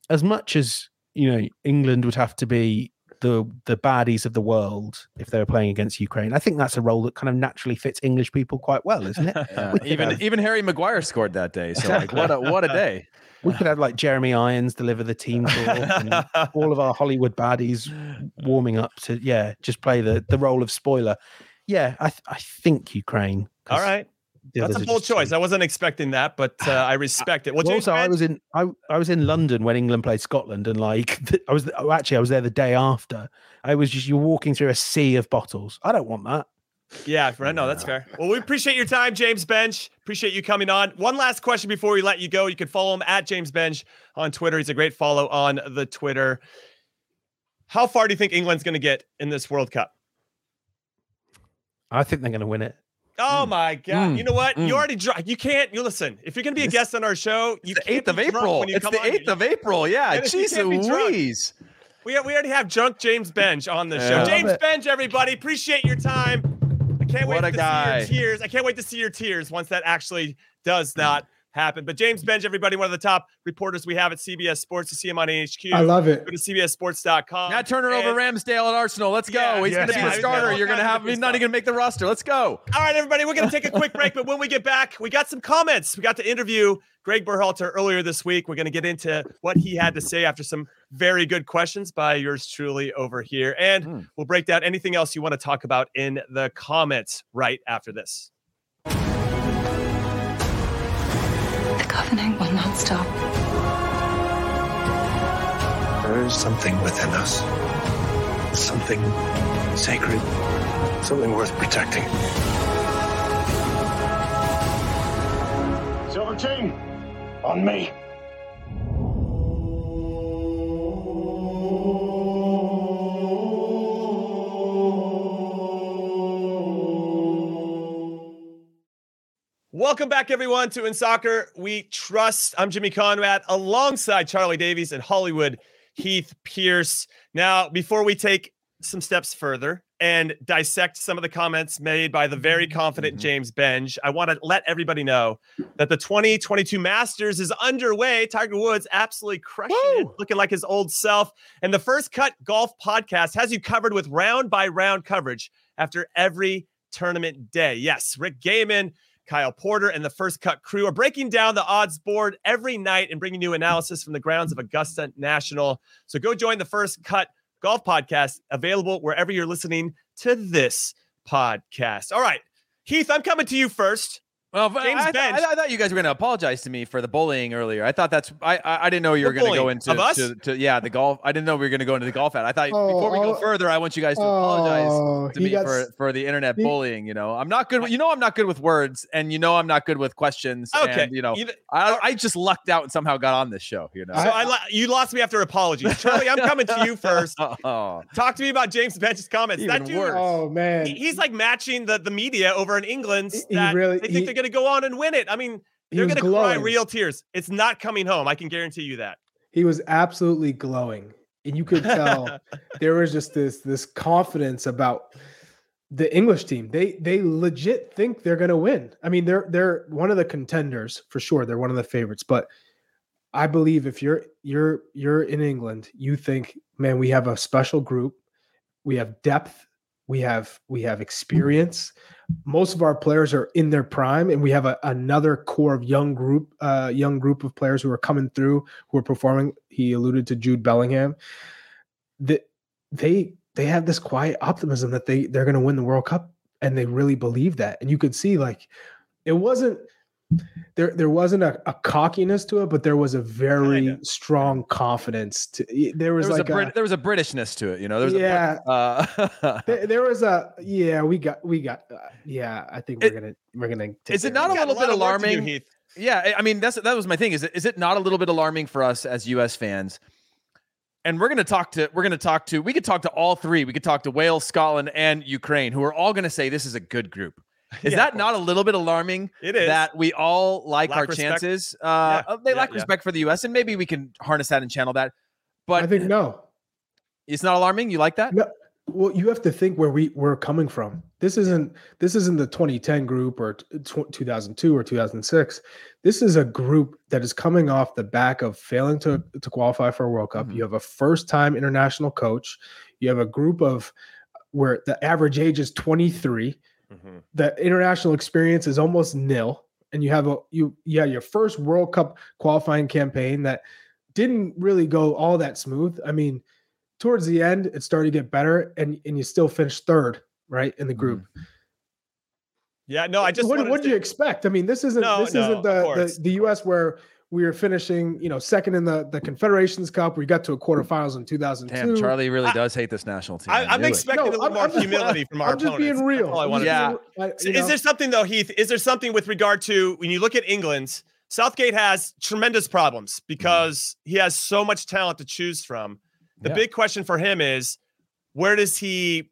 as much as you know, England would have to be the the baddies of the world if they were playing against Ukraine. I think that's a role that kind of naturally fits English people quite well, isn't it? Yeah. even have... even Harry Maguire scored that day. So like, what a what a day. We could have like Jeremy Irons deliver the team talk all of our Hollywood baddies warming up to yeah, just play the the role of spoiler. Yeah, I th- I think Ukraine. All right. That's a bold choice. I wasn't expecting that, but uh, I respect it. Well, well also, I was in I, I was in London when England played Scotland, and like I was oh, actually I was there the day after. I was just you're walking through a sea of bottles. I don't want that. Yeah, right. No, that's fair. Well, we appreciate your time, James Benge. Appreciate you coming on. One last question before we let you go. You can follow him at James Benge on Twitter. He's a great follow on the Twitter. How far do you think England's going to get in this World Cup? I think they're going to win it. Oh mm. my god! Mm. You know what? Mm. You already drunk. You can't. You listen. If you're gonna be a guest on our show, you the eighth of April. It's the eighth of April. Yeah. Jeez Louise. We, we already have drunk James Benge on the yeah. show. James Benge, everybody, appreciate your time. I can't wait to guy. see your tears. I can't wait to see your tears once that actually does not happen. But James Benge, everybody, one of the top reporters we have at CBS Sports. to see him on HQ. I love it. Go to CBSSports.com. Now turn it over Ramsdale at Arsenal. Let's go. Yeah, he's yeah, going to be the starter. You're going to have. He's not even going to make the roster. Let's go. All right, everybody. We're going to take a quick break, but when we get back, we got some comments. We got to interview Greg Berhalter earlier this week. We're going to get into what he had to say after some very good questions by yours truly over here, and mm. we'll break down anything else you want to talk about in the comments right after this. Covenant will not stop. There is something within us. Something sacred. Something worth protecting. Silver Team, on me. Welcome back, everyone, to In Soccer We Trust. I'm Jimmy Conrad alongside Charlie Davies and Hollywood Heath Pearce. Now, before we take some steps further and dissect some of the comments made by the very confident mm-hmm. James Benge, I want to let everybody know that the 2022 Masters is underway. Tiger Woods absolutely crushing Woo! it, looking like his old self. And the First Cut Golf podcast has you covered with round by round coverage after every tournament day. Yes, Rick Gehman Kyle Porter and the First Cut crew are breaking down the odds board every night and bringing you analysis from the grounds of Augusta National. So go join the First Cut Golf Podcast, available wherever you're listening to this podcast. All right, Heath, I'm coming to you first. Well, James I, Benge. I, I, thought you guys were going to apologize to me for the bullying earlier. I thought that's I I, I didn't know you were going to go into to, to, yeah the golf. I didn't know we were going to go into the golf ad. I thought oh, before we go oh, further, I want you guys to oh, apologize oh, to me got, for for the internet he, bullying. You know, I'm not good. With, you know, I'm not good with words, and you know, I'm not good with questions. Okay, and, you know, I, I just lucked out and somehow got on this show. You know, so I, you lost me after apologies, Charlie. I'm coming to you first. oh. Talk to me about James Benge's comments. Even that dude, worse. oh man, he, he's like matching the the media over in England. That really, they think he, they're going to go on and win it. I mean, they're going to cry real tears. It's not coming home. I can guarantee you that. He was absolutely glowing, and you could tell there was just this this confidence about the English team. They they legit think they're going to win. I mean, they're they're one of the contenders for sure. They're one of the favorites, but I believe if you're you're you're in England, you think, man, we have a special group. We have depth we have we have mm. experience most of our players are in their prime and we have a, another core of young group uh, young group of players who are coming through who are performing. He alluded to jude bellingham. That they they have this quiet optimism that they they're going to win the world cup and they really believe that. And you could see like it wasn't there there wasn't a, a, cockiness to it, but there was a very strong confidence. To there was, there was like a, Brit, there was a Britishness to it, you know. There was yeah, a, uh, there, there, was a yeah. We got we got uh, yeah. I think we're it, gonna we're gonna. is it not a little bit alarming? Do, yeah, I mean that's that was my thing. Is it is it not a little bit alarming for us as U.S. fans? And we're going to talk to we're going to talk to we could talk to all three. We could talk to Wales, Scotland, and Ukraine, who are all going to say this is a good group. Is yeah, that not a little bit alarming? It is that we all like lack our respect. chances. Uh, yeah. They yeah, lack respect for the U.S. and maybe we can harness that and channel that. But I think no, it's not alarming. You like that? No. Well, you have to think where we we're coming from. This isn't this isn't the 2010 group or 2002 or 2006. This is a group that is coming off the back of failing to to qualify for a World Cup. Mm-hmm. You have a first time international coach. You have a group of where the average age is 23 Mm-hmm. The international experience is almost nil, and you have a you yeah your first World Cup qualifying campaign that didn't really go all that smooth. I mean, towards the end, it started to get better, and and you still finished third, right, in the group. Mm-hmm. Yeah, no, I just what what do you expect? I mean, this isn't no, this no, isn't the, the the U.S. where we were finishing, you know, second in the, the Confederations Cup. We got to a quarterfinals in 2002. Damn, Charlie really I, does hate this national team. I, am expecting no, a little I'm, more I'm humility from our I'm just being real. I want yeah. I, is there something though, Heath? Is there something with regard to when you look at England? Southgate has tremendous problems because mm. he has so much talent to choose from. The yeah. big question for him is where does he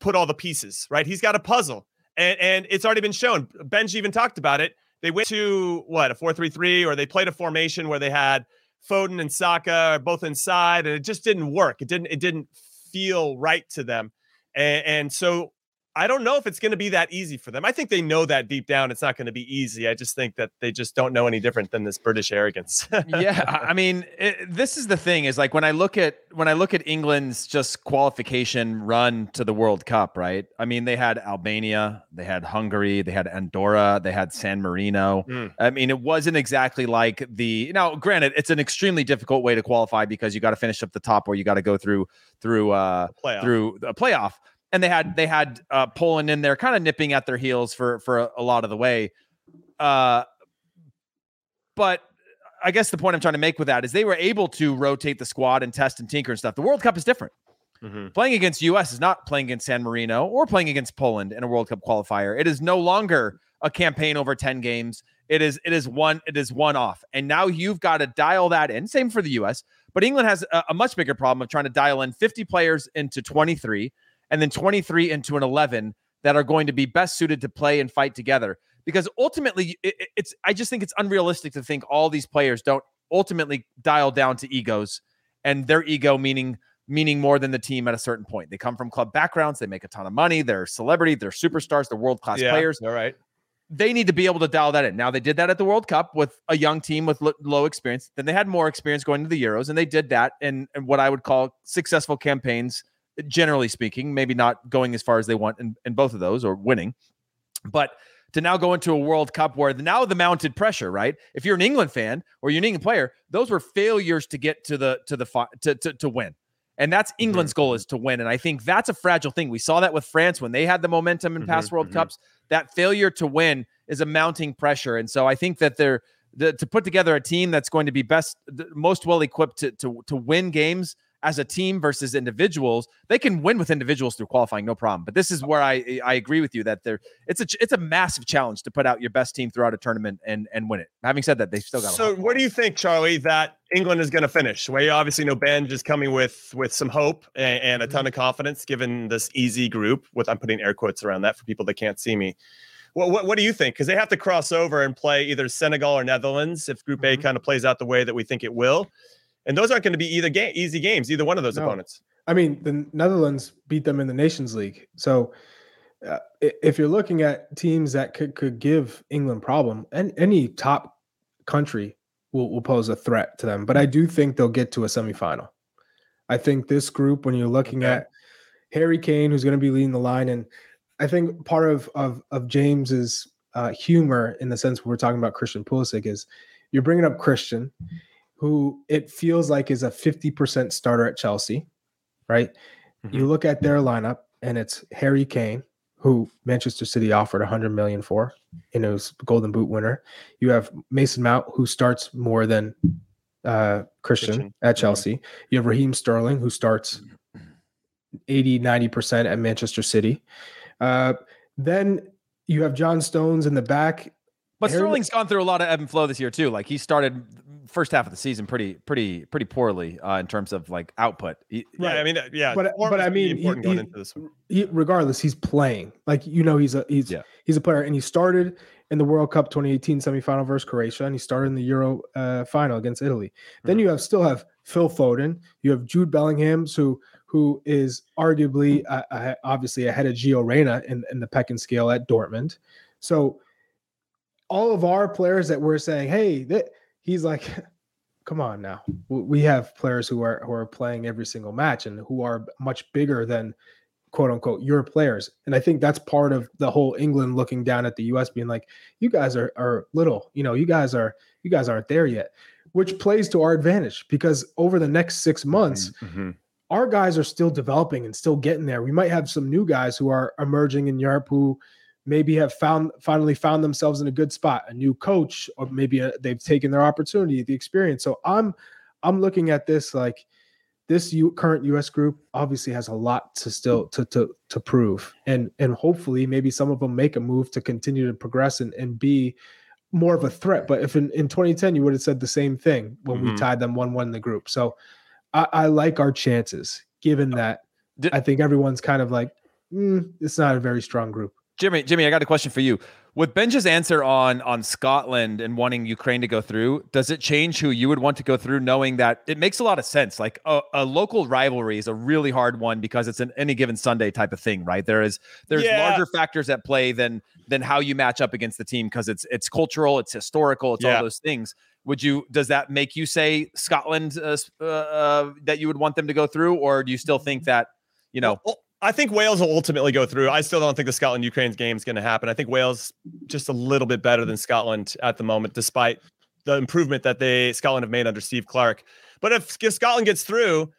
put all the pieces? Right, he's got a puzzle, and and it's already been shown. Benge even talked about it they went to what a four-three-three, or they played a formation where they had Foden and Saka both inside, and it just didn't work. It didn't. It didn't feel right to them, and, and so I don't know if it's going to be that easy for them. I think they know that deep down it's not going to be easy. I just think that they just don't know any different than this British arrogance. yeah, I mean, it, this is the thing is like when I look at when I look at England's just qualification run to the World Cup, right? I mean, they had Albania, they had Hungary, they had Andorra, they had San Marino. Mm. I mean, it wasn't exactly like the now. Granted, it's an extremely difficult way to qualify because you got to finish up the top, or you got to go through through uh a through a playoff and they had they had uh, Poland in there, kind of nipping at their heels for for a, a lot of the way. Uh, but I guess the point I'm trying to make with that is they were able to rotate the squad and test and tinker and stuff. The World Cup is different. Mm-hmm. Playing against US is not playing against San Marino or playing against Poland in a World Cup qualifier. It is no longer a campaign over 10 games. It is it is one it is one off. And now you've got to dial that in. Same for the US, but England has a, a much bigger problem of trying to dial in 50 players into 23 and then 23 into an 11 that are going to be best suited to play and fight together. Because ultimately, it, it's I just think it's unrealistic to think all these players don't ultimately dial down to egos and their ego meaning meaning more than the team at a certain point. They come from club backgrounds, they make a ton of money, they're celebrity, they're superstars, they're world class yeah, players. All right. They need to be able to dial that in. Now they did that at the World Cup with a young team with low experience. Then they had more experience going to the Euros, and they did that in, in what I would call successful campaigns generally speaking, maybe not going as far as they want in, in both of those or winning. But to now go into a World Cup where now the mounted pressure, right? If you're an England fan or you're an England player, those were failures to get to the to the to to, to win. And that's England's mm-hmm. goal is to win. And I think that's a fragile thing. We saw that with France when they had the momentum in past mm-hmm, World mm-hmm. Cups. that failure to win is a mounting pressure. And so I think that they're the, to put together a team that's going to be best, most well equipped to, to to win games as a team versus individuals, they can win with individuals through qualifying, no problem. But this is where I I agree with you that there it's a it's a massive challenge to put out your best team throughout a tournament and and win it. Having said that, they still got. So, where do you think, Charlie, that England is going to finish? Where you obviously know Ben is coming with with some hope and, and a ton mm-hmm. of confidence, given this easy group. With I'm putting air quotes around that for people that can't see me. What, what, what do you think? Because they have to cross over and play either Senegal or Netherlands if Group mm-hmm. A kind of plays out the way that we think it will and those aren't going to be either game easy games, either one of those no. opponents. I mean, the Netherlands beat them in the Nations League, so uh, if you're looking at teams that could could give England problem, and any top country will, will pose a threat to them. But I do think they'll get to a semifinal. I think this group, when you're looking okay. at Harry Kane, who's going to be leading the line, and I think part of of of James's uh, humor in the sense we're talking about Christian Pulisic is you're bringing up Christian who it feels like is a 50% starter at Chelsea, right? Mm-hmm. You look at their lineup and it's Harry Kane, who Manchester City offered 100 million for, and it was Golden Boot winner. You have Mason Mount, who starts more than uh, Christian, Christian. at Chelsea. You have Raheem Sterling, who starts 80, 90% at Manchester City. Uh, then you have John Stones in the back. But Harry Sterling's gone through a lot of ebb and flow this year too. Like he started first half of the season pretty pretty pretty poorly uh, in terms of like output. He, right. I mean, yeah. But but I mean, he, he, he, regardless, he's playing. Like you know, he's a he's yeah. he's a player, and he started in the World Cup 2018 semifinal versus Croatia, and he started in the Euro uh, final against Italy. Mm-hmm. Then you have still have Phil Foden, you have Jude Bellingham, who who is arguably uh, uh, obviously ahead of Gio Reyna in, in the pecking scale at Dortmund. So all of our players that we're saying, hey, that he's like, come on now. We have players who are who are playing every single match and who are much bigger than quote unquote your players. And I think that's part of the whole England looking down at the US being like, you guys are are little, you know, you guys are you guys aren't there yet, which plays to our advantage because over the next six months, mm-hmm. our guys are still developing and still getting there. We might have some new guys who are emerging in Europe who maybe have found finally found themselves in a good spot, a new coach, or maybe a, they've taken their opportunity, the experience. So I'm I'm looking at this like this U, current U.S. group obviously has a lot to still to to to prove, and and hopefully maybe some of them make a move to continue to progress and and be more of a threat. But if in, in 2010 you would have said the same thing when mm-hmm. we tied them one one in the group, so I, I like our chances given that. I think everyone's kind of like mm, it's not a very strong group. Jimmy, Jimmy, I got a question for you. With Benge's answer on on Scotland and wanting Ukraine to go through, does it change who you would want to go through, knowing that it makes a lot of sense? Like a, a local rivalry is a really hard one because it's an any given Sunday type of thing, right? There is there's yeah. larger factors at play than than how you match up against the team because it's it's cultural, it's historical, it's yeah. all those things. Would you does that make you say Scotland uh, uh, uh, that you would want them to go through, or do you still think that you know? Well, I think Wales will ultimately go through. I still don't think the Scotland Ukraine's game is going to happen. I think Wales just a little bit better than Scotland at the moment, despite the improvement that they Scotland have made under Steve Clarke. But if, if Scotland gets through,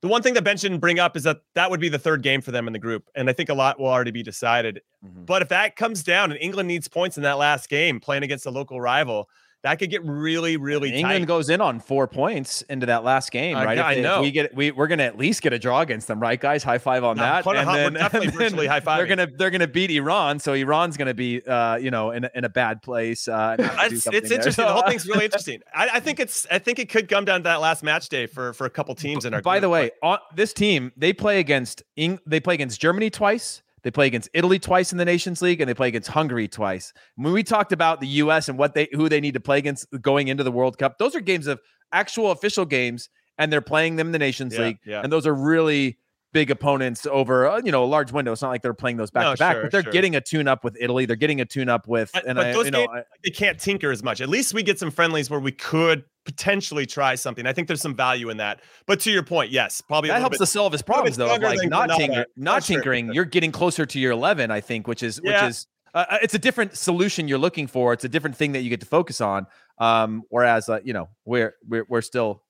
the one thing that Ben didn't bring up is that that would be the third game for them in the group, and I think a lot will already be decided. Mm-hmm. But if that comes down and England needs points in that last game, playing against a local rival, that could get really, really England tight. goes in on four points into that last game, right? I, I know. we get we we're gonna at least get a draw against them, right, guys? High five on no, that. And hot, then, definitely virtually high five. They're gonna they're gonna beat Iran, so Iran's gonna be uh, you know in, in a bad place. Uh, it's, it's interesting. the whole thing's really interesting. I, I, think it's I think it could come down to that last match day for for a couple teams in our. By group. the way, on this team they play against Eng- they play against Germany twice. They play against Italy twice in the Nations League, and they play against Hungary twice. When we talked about the U.S. and what they who they need to play against going into the World Cup, those are games of actual official games, and they're playing them in the Nations yeah, League, yeah. and those are really big opponents over uh, you know a large window. It's not like they're playing those back to back, but they're sure. getting a tune up with Italy. They're getting a tune up with, and but I, those you games, know, I, they can't tinker as much. At least we get some friendlies where we could potentially try something. I think there's some value in that. But to your point, yes, probably that helps bit, to solve his problems though. Of like not tinker, not tinkering, sure. you're getting closer to your 11. I think, which is yeah. which is uh, uh, it's a different solution you're looking for. It's a different thing that you get to focus on. Um, whereas uh, you know we're we're we're still.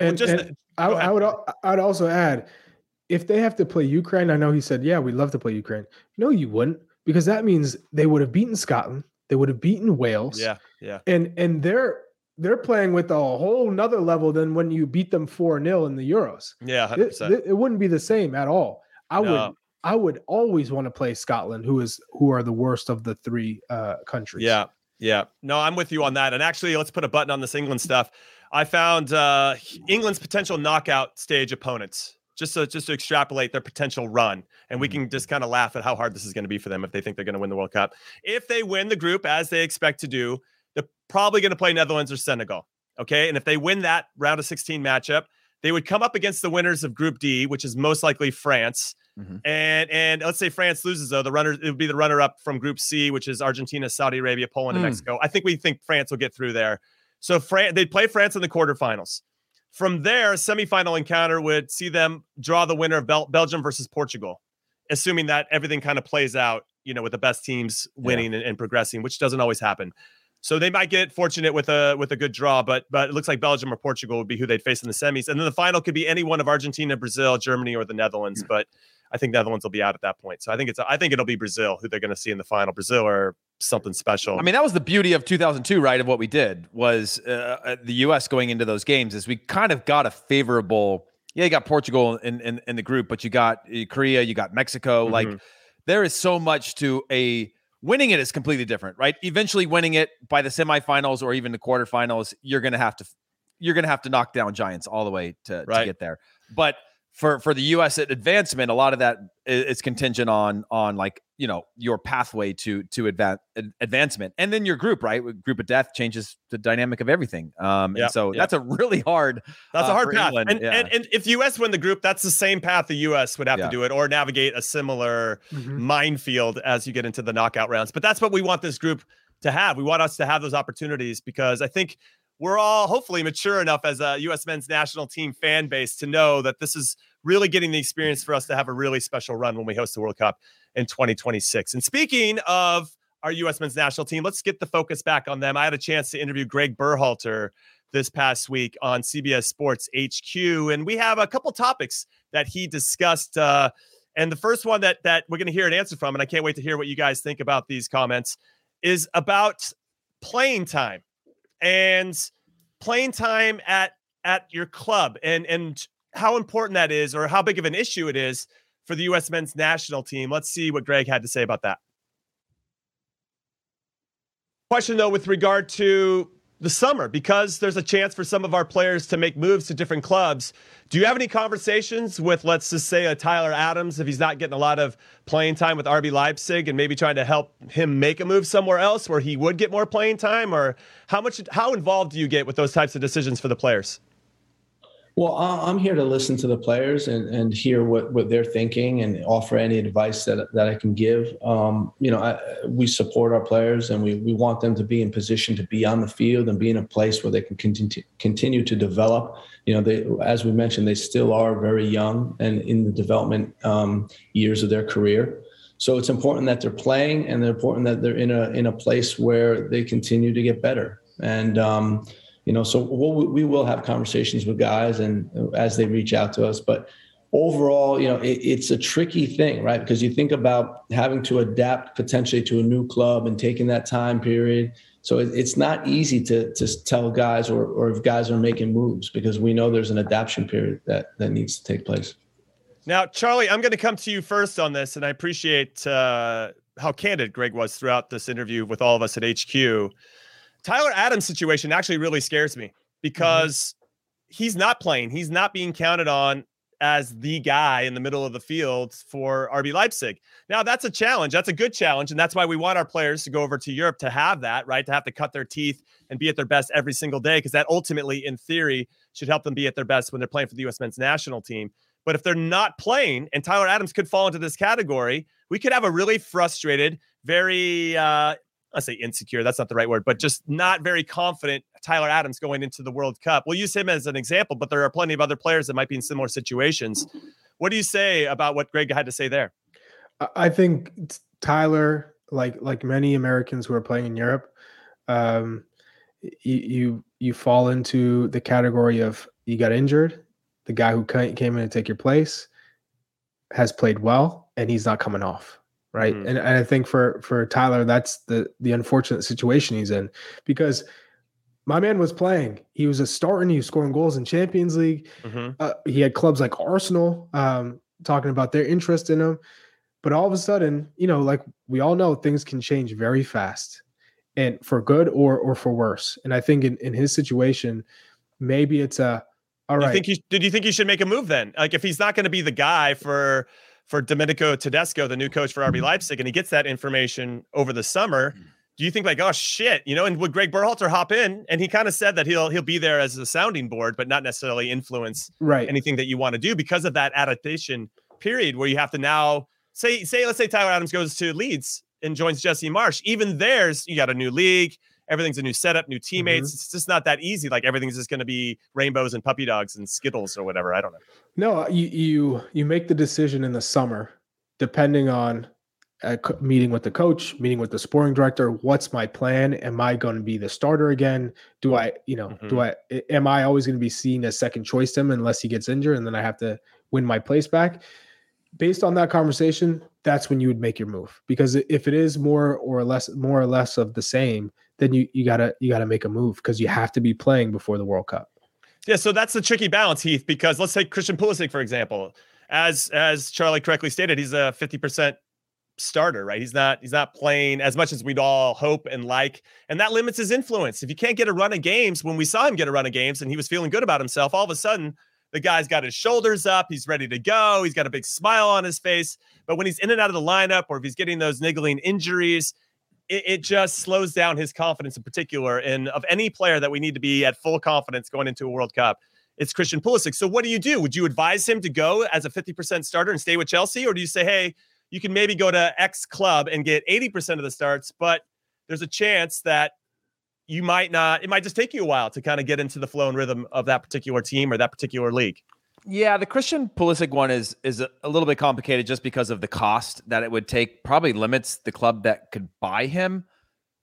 And, well, just, and I, I would I'd also add if they have to play Ukraine, I know he said, yeah, we'd love to play Ukraine. No, you wouldn't. because that means they would have beaten Scotland, they would have beaten Wales. Yeah, yeah. And and they're they're playing with a whole nother level than when you beat them 4-0 in the Euros. Yeah, 100%. It, it, wouldn't be the same at all. I no. would I would always want to play Scotland, who is who are the worst of the three uh, countries. Yeah, yeah. No, I'm with you on that. And actually, let's put a button on this England stuff. I found uh, England's potential knockout stage opponents just to just to extrapolate their potential run, and we mm-hmm. can just kind of laugh at how hard this is going to be for them if they think they're going to win the World Cup. If they win the group as they expect to do, they're probably going to play Netherlands or Senegal. Okay, and if they win that round of 16 matchup, they would come up against the winners of Group D, which is most likely France. Mm-hmm. And and let's say France loses though, the runner it would be the runner up from Group C, which is Argentina, Saudi Arabia, Poland, mm. and Mexico. I think we think France will get through there. So France they play France in the quarterfinals. From there, semifinal encounter would see them draw the winner of Bel- Belgium versus Portugal, assuming that everything kind of plays out, you know, with the best teams winning yeah. and, and progressing, which doesn't always happen. So they might get fortunate with a with a good draw, but but it looks like Belgium or Portugal would be who they'd face in the semis, and then the final could be any one of Argentina, Brazil, Germany, or the Netherlands. Mm. But I think the Netherlands will be out at that point. So I think it's I think it'll be Brazil who they're going to see in the final. Brazil or something special. I mean, that was the beauty of 2002, right? Of what we did was uh, uh the U.S. going into those games is we kind of got a favorable. Yeah, you got Portugal in in, in the group, but you got uh, Korea, you got Mexico. Mm-hmm. Like there is so much to a winning it is completely different, right? Eventually winning it by the semifinals or even the quarterfinals, you're going to have to you're going to have to knock down giants all the way to, right. to get there. But for for the U.S. advancement, a lot of that is contingent on on like you know your pathway to to advance advancement, and then your group, right? Group of death changes the dynamic of everything. Um, yep, and so yep. that's a really hard. That's uh, a hard path. And, yeah. and, and if U.S. win the group, that's the same path the U.S. would have yeah. to do it, or navigate a similar mm-hmm. minefield as you get into the knockout rounds. But that's what we want this group to have. We want us to have those opportunities because I think we're all hopefully mature enough as a U.S. men's national team fan base to know that this is really getting the experience for us to have a really special run when we host the World Cup in 2026. And speaking of our U.S. men's national team, let's get the focus back on them. I had a chance to interview Greg Berhalter this past week on CBS Sports HQ, and we have a couple topics that he discussed. Uh, and the first one that that we're going to hear an answer from, and I can't wait to hear what you guys think about these comments, is about playing time and playing time at at your club and and how important that is or how big of an issue it is for the US men's national team. Let's see what Greg had to say about that. Question though with regard to the summer because there's a chance for some of our players to make moves to different clubs. Do you have any conversations with, let's just say, a Tyler Adams if he's not getting a lot of playing time with RB Leipzig and maybe trying to help him make a move somewhere else where he would get more playing time? Or how much, how involved do you get with those types of decisions for the players? Well, I'm here to listen to the players and, and hear what, what they're thinking and offer any advice that, that I can give. Um, you know, I, we support our players and we, we want them to be in position to be on the field and be in a place where they can continue, continue to develop. You know, they, as we mentioned, they still are very young and in the development um, years of their career. So it's important that they're playing and they're important that they're in a in a place where they continue to get better. And um, you know so we'll, we will have conversations with guys and as they reach out to us but overall you know it, it's a tricky thing right? Because you think about having to adapt potentially to a new club and taking that time period. So it, it's not easy to to tell guys or or if guys are making moves because we know there's an adaptation period that that needs to take place. Now charlie i'm going to come to you first on this and i appreciate uh, how candid greg was throughout this interview with all of us at hq Tyler Adams' situation actually really scares me because mm-hmm. he's not playing. He's not being counted on as the guy in the middle of the field for RB Leipzig. Now, that's a challenge. That's a good challenge. And that's why we want our players to go over to Europe to have that, right? To have to cut their teeth and be at their best every single day, because that ultimately, in theory, should help them be at their best when they're playing for the U.S. men's national team. But if they're not playing, and Tyler Adams could fall into this category, we could have a really frustrated, very uh, I say insecure, that's not the right word, but just not very confident Tyler Adams going into the World Cup. We'll use him as an example, but there are plenty of other players that might be in similar situations. What do you say about what Greg had to say there? I think Tyler, like like many Americans who are playing in Europe, um, you, you you fall into the category of you got injured, the guy who came in to take your place has played well, and he's not coming off right? Mm-hmm. And, and I think for for Tyler, that's the the unfortunate situation he's in because my man was playing. He was a starting. He was scoring goals in Champions League. Mm-hmm. Uh, he had clubs like Arsenal um, talking about their interest in him. But all of a sudden, you know, like we all know, things can change very fast, and for good or or for worse. And I think in in his situation, maybe it's a all right. You think you, did you think he should make a move then? Like if he's not going to be the guy for for Domenico Tedesco, the new coach for RB mm-hmm. Leipzig, and he gets that information over the summer. Mm. Do you think like, oh shit, you know? And would Greg Berhalter hop in? And he kind of said that he'll he'll be there as a sounding board, but not necessarily influence right anything that you want to do because of that adaptation period where you have to now say say let's say Tyler Adams goes to Leeds and joins Jesse Marsch. Even there's you got a new league, everything's a new setup, new teammates. Mm-hmm. It's just not that easy. Like everything's just going to be rainbows and puppy dogs and skittles or whatever. I don't know. No, you you you make the decision in the summer, depending on a meeting with the coach, meeting with the sporting director. What's my plan? Am I going to be the starter again? Do I, you know, mm-hmm. do I? Am I always going to be seen as second choice to him unless he gets injured, and then I have to win my place back? Based on that conversation, that's when you would make your move because if it is more or less, more or less of the same, then you you gotta you gotta make a move because you have to be playing before the World Cup. Yeah, so that's the tricky balance, Heath. Because let's take Christian Pulisic for example. As as Charlie correctly stated, he's a fifty percent starter, right? He's not he's not playing as much as we'd all hope and like, and that limits his influence. If you can't get a run of games, when we saw him get a run of games and he was feeling good about himself, all of a sudden the guy's got his shoulders up, he's ready to go, he's got a big smile on his face. But when he's in and out of the lineup, or if he's getting those niggling injuries, it, it, just slows down his confidence in particular. And of any player that we need to be at full confidence going into a World Cup, it's Christian Pulisic. So what do you do? Would you advise him to go as a 50% starter and stay with Chelsea? Or do you say, hey, you can maybe go to X club and get 80% of the starts, but there's a chance that you might not, it might just take you a while to kind of get into the flow and rhythm of that particular team or that particular league. Yeah, the Christian Pulisic one is is a, little bit complicated just because of the cost that it would take. Probably limits the club that could buy him.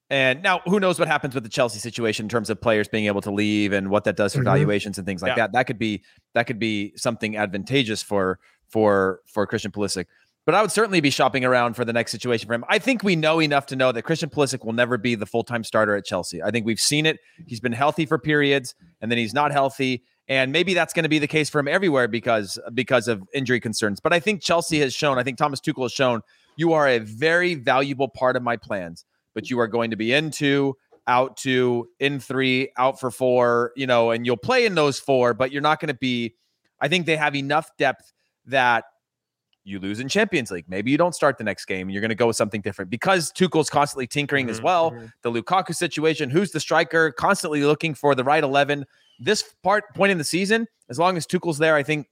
And now, who knows what happens with the Chelsea situation in terms of players being able to leave and what that does for mm-hmm. valuations and things like yeah. that. That could be that could be something advantageous for for for Christian Pulisic. But I would certainly be shopping around for the next situation for him. I think we know enough to know that Christian Pulisic will never be the full time starter at Chelsea. I think we've seen it. He's been healthy for periods, and then he's not healthy and maybe that's going to be the case for him everywhere because because of injury concerns. But I think Chelsea has shown, I think Thomas Tuchel has shown, you are a very valuable part of my plans. But you are going to be into, out two, in three, out for four, you know, and you'll play in those four, but you're not going to be. I think they have enough depth that you lose in Champions League. Maybe you don't start the next game and you're going to go with something different because Tuchel's constantly tinkering mm-hmm, as well. Mm-hmm. The Lukaku situation, who's the striker, constantly looking for the right 11 this part point in the season, as long as Tuchel's there, I think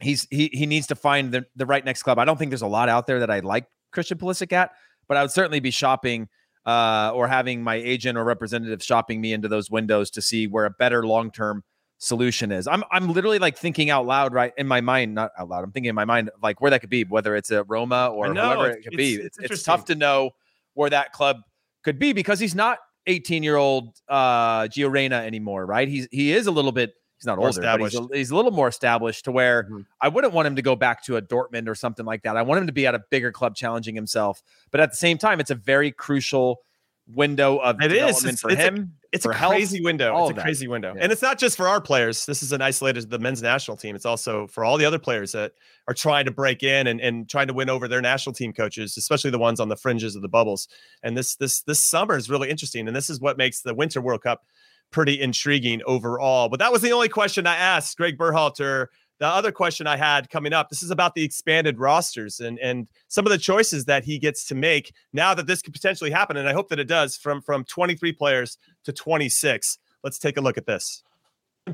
he's he he needs to find the, the right next club. I don't think there's a lot out there that I like Christian Pulisic at, but I would certainly be shopping uh, or having my agent or representative shopping me into those windows to see where a better long term solution is. I'm I'm literally like thinking out loud right in my mind, not out loud. I'm thinking in my mind like where that could be, whether it's a Roma or whoever it could it's, be. It's, it's, it's tough to know where that club could be because he's not 18 year old uh Gio Reyna anymore, right? He's he is a little bit he's not more older, but he's a, he's a, little more established to where mm-hmm. I wouldn't want him to go back to a Dortmund or something like that. I want him to be at a bigger club challenging himself. But at the same time, it's a very crucial window of it development is. for it's him. It's a crazy health, window. It's a crazy window. Yeah. And it's not just for our players. This is an isolated the men's national team. It's also for all the other players that are trying to break in and, and trying to win over their national team coaches, especially the ones on the fringes of the bubbles. And this this this summer is really interesting. And this is what makes the Winter World Cup pretty intriguing overall. But that was the only question I asked Greg Berhalter the other question I had coming up, this is about the expanded rosters and and some of the choices that he gets to make now that this could potentially happen. And I hope that it does from from 23 players to 26. Let's take a look at this.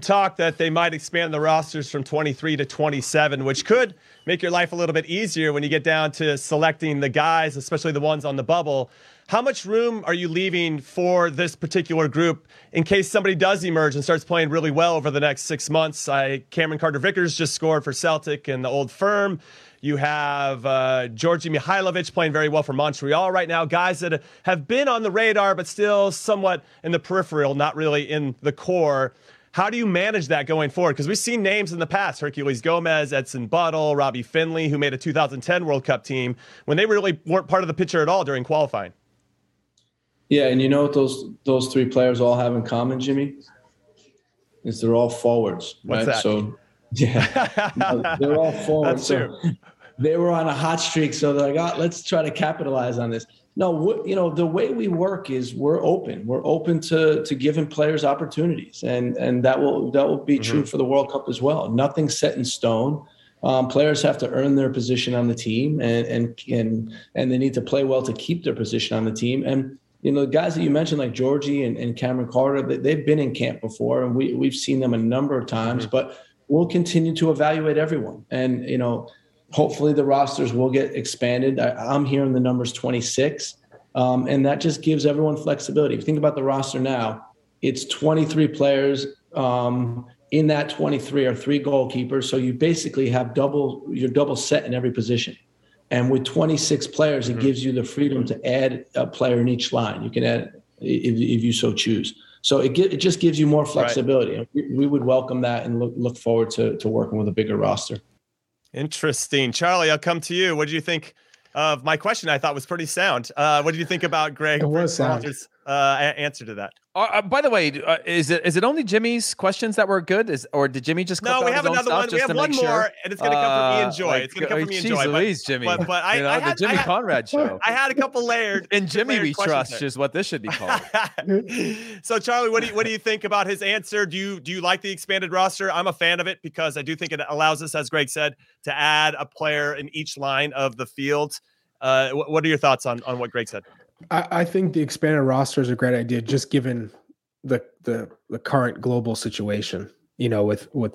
Talk that they might expand the rosters from 23 to 27, which could make your life a little bit easier when you get down to selecting the guys, especially the ones on the bubble. How much room are you leaving for this particular group in case somebody does emerge and starts playing really well over the next six months? I Cameron Carter Vickers just scored for Celtic and the Old Firm. You have uh, Djordje Mihailovic playing very well for Montreal right now. Guys that have been on the radar, but still somewhat in the peripheral, not really in the core. How do you manage that going forward? Because we've seen names in the past: Herculez Gomez, Edson Buddle, Robbie Findley, who made a 2010 World Cup team when they really weren't part of the picture at all during qualifying. Yeah, and you know what those those three players all have in common, Jimmy? Is they're all forwards, What's right? That? So yeah, they're all forwards. so they were on a hot streak, so they're like, oh, let's try to capitalize on this. No, you know the way we work is we're open. We're open to to giving players opportunities, and and that will that will be mm-hmm. true for the World Cup as well. Nothing's set in stone. Um, players have to earn their position on the team, and and and and they need to play well to keep their position on the team. And you know, the guys that you mentioned, like Georgie and, and Cameron Carter, they, have been in camp before, and we we've seen them a number of times. Mm-hmm. But we'll continue to evaluate everyone, and you know, hopefully the rosters will get expanded. I, am hearing the numbers 26, um, and that just gives everyone flexibility. If you think about the roster now, it's 23 players. Um, in that 23 are three goalkeepers, so you basically have double. You're double set in every position. And with 26 players, it mm-hmm. gives you the freedom to add a player in each line. You can add if, if you so choose. So it, it just gives you more flexibility. Right. We, we, would welcome that and look, look forward to, to working with a bigger roster. Interesting. Charlie, I'll come to you. What do you think of my question? I thought was pretty sound. Uh, what do you think about Greg? It was sound. Uh, answer to that. Uh, uh, by the way, uh, is it is it only Jimmy's questions that were good? Is or did Jimmy just no? We have another one. We have one more, sure? and it's going to come from Ian Joy. Like, it's going to come from Ian Joy. Louise, Jimmy. But, but I, you know, I had, the Jimmy had, Conrad show. I had a couple layered. And Jimmy layered we trust there. is what this should be called. so Charlie, what do you what do you think about his answer? Do you do you like the expanded roster? I'm a fan of it because I do think it allows us, as Greg said, to add a player in each line of the field. Uh, what are your thoughts on on what Greg said? I, I think the expanded roster is a great idea, just given the the the current global situation. You know, with with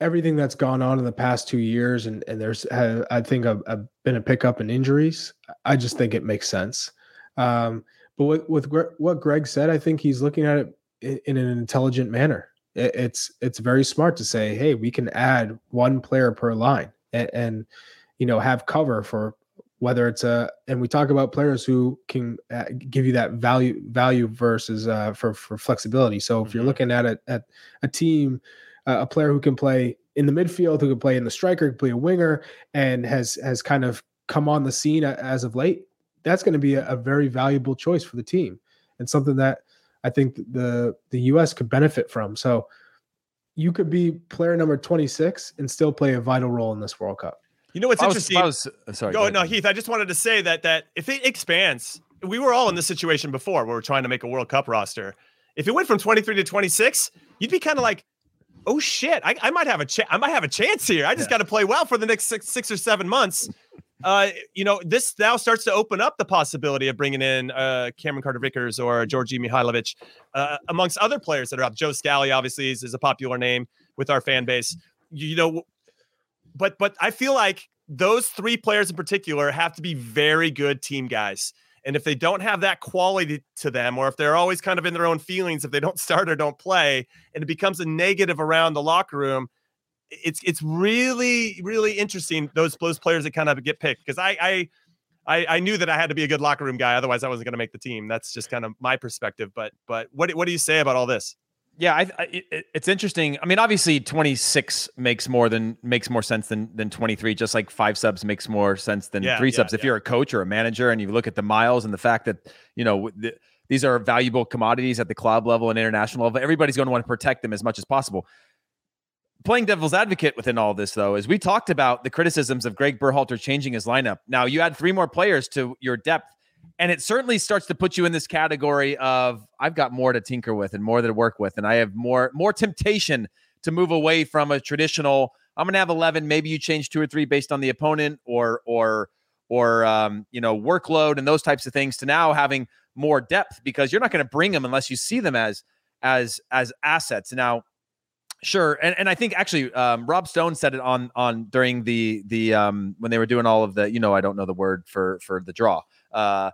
everything that's gone on in the past two years, and and there's I think a, a been a pickup in injuries. I just think it makes sense. Um, but with with what Greg said, I think he's looking at it in, in an intelligent manner. It, it's it's very smart to say, hey, we can add one player per line, and, and you know have cover for whether it's a and we talk about players who can uh, give you that value value versus uh, for for flexibility. So if mm-hmm. you're looking at a at a team, uh, a player who can play in the midfield, who can play in the striker, can play a winger, and has has kind of come on the scene as of late, that's going to be a, a very valuable choice for the team and something that I think the the U.S. could benefit from. So you could be player number 26 and still play a vital role in this World Cup. You know what's I interesting? Was, I was, uh, sorry. Go, go no, Heath. I just wanted to say that that if it expands, we were all in this situation before where we're trying to make a World Cup roster. If it went from 23 to 26, you'd be kind of like, oh shit, I, I might have a chance. I might have a chance here. I just yeah. got to play well for the next six, six or seven months. Uh, you know, this now starts to open up the possibility of bringing in uh, Cameron Carter Vickers or Djordje Mihailovic, uh, amongst other players that are up. Joe Scally, obviously, is, is a popular name with our fan base. You know, but but I feel like those three players in particular have to be very good team guys. And if they don't have that quality to them, or if they're always kind of in their own feelings, if they don't start or don't play, and it becomes a negative around the locker room, it's it's really really interesting those those players that kind of get picked because I I I, I knew that I had to be a good locker room guy, otherwise I wasn't going to make the team. That's just kind of my perspective. But but what what do you say about all this? Yeah, I, I, it, it's interesting. I mean, obviously, 26 makes more than makes more sense than than 23. Just like five subs makes more sense than yeah, three yeah, subs. If yeah. you're a coach or a manager, and you look at the miles and the fact that you know the, these are valuable commodities at the club level and international level, everybody's going to want to protect them as much as possible. Playing devil's advocate within all this, though, is we talked about the criticisms of Greg Berhalter changing his lineup. Now you add three more players to your depth and it certainly starts to put you in this category of I've got more to tinker with and more to work with, and I have more more temptation to move away from a traditional. I'm to have 11. Maybe you change two or three based on the opponent or or or um, you know workload and those types of things to now having more depth because you're not to bring them unless you see them as as as assets. Now, sure, and, and I think actually um, Rob Stone said it on on during the the um, when they were doing all of the you know I don't know the word for for the draw. Uh,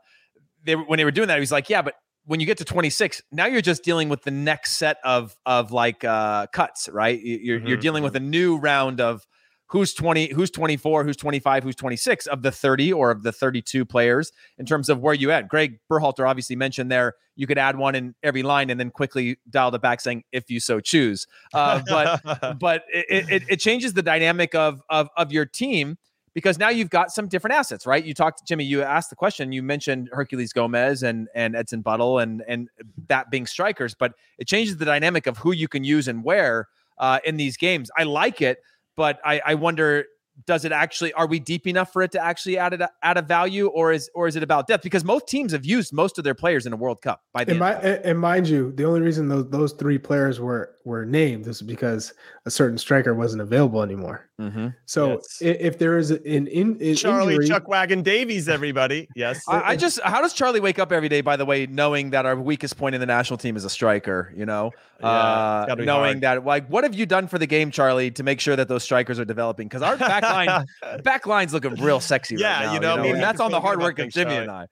they when they were doing that, he was like, yeah, but when you get to 26, now you're just dealing with the next set of of like uh, cuts, right? You're mm-hmm. you're dealing with mm-hmm. a new round of who's 20, who's 24, who's 25, who's 26 of the 30 or of the 32 players in terms of where you at. Greg Berhalter obviously mentioned there you could add one in every line and then quickly dial it back saying if you so choose. Uh, but but it, it, it changes the dynamic of of of your team because now you've got some different assets, right? You talked, Jimmy. You asked the question. You mentioned Herculez Gomez and and Edson Buddle and and that being strikers, but it changes the dynamic of who you can use and where uh, in these games. I like it, but I, I wonder does it actually are we deep enough for it to actually add a, add a value or is or is it about depth because most teams have used most of their players in a world cup by the and, my, and mind you the only reason those, those three players were were named is because a certain striker wasn't available anymore mm-hmm. so yes. if there is an in, in charlie injury, chuck wagon davies everybody yes I, I, just how does charlie wake up every day by the way knowing that our weakest point in the national team is a striker you know yeah, uh, knowing hard. that like what have you done for the game charlie to make sure that those strikers are developing because our back line back line's looking real sexy yeah, right now, you know, you know? I mean, that's on the hard work of Jimmy and I.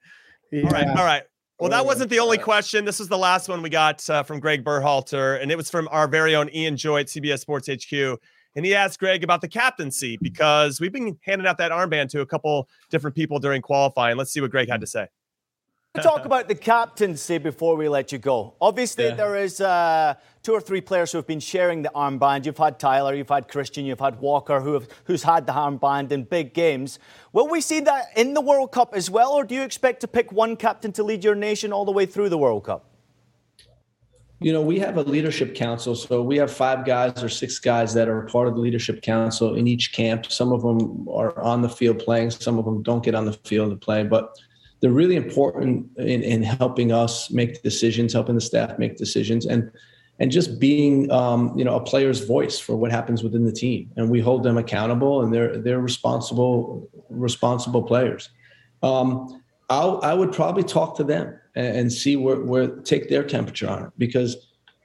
Yeah. All right, all right. Well, that wasn't the only question. This was the last one we got uh, from Greg Berhalter, and it was from our very own Ian Joy at CBS Sports HQ. And he asked Greg about the captaincy because we've been handing out that armband to a couple different people during qualifying. Let's see what Greg had to say talk about the captaincy before we let you go. Obviously, yeah. there is uh, two or three players who have been sharing the armband. You've had Tyler, you've had Christian, you've had Walker, who have, who's had the armband in big games. Will we see that in the World Cup as well, or do you expect to pick one captain to lead your nation all the way through the World Cup? You know, we have a leadership council. So we have five guys or six guys that are part of the leadership council in each camp. Some of them are on the field playing, some of them don't get on the field to play. But they're really important in, in helping us make decisions, helping the staff make decisions, and and just being um, you know a player's voice for what happens within the team. And we hold them accountable, and they're they're responsible responsible players. Um, I would probably talk to them and, and see where, where take their temperature on it because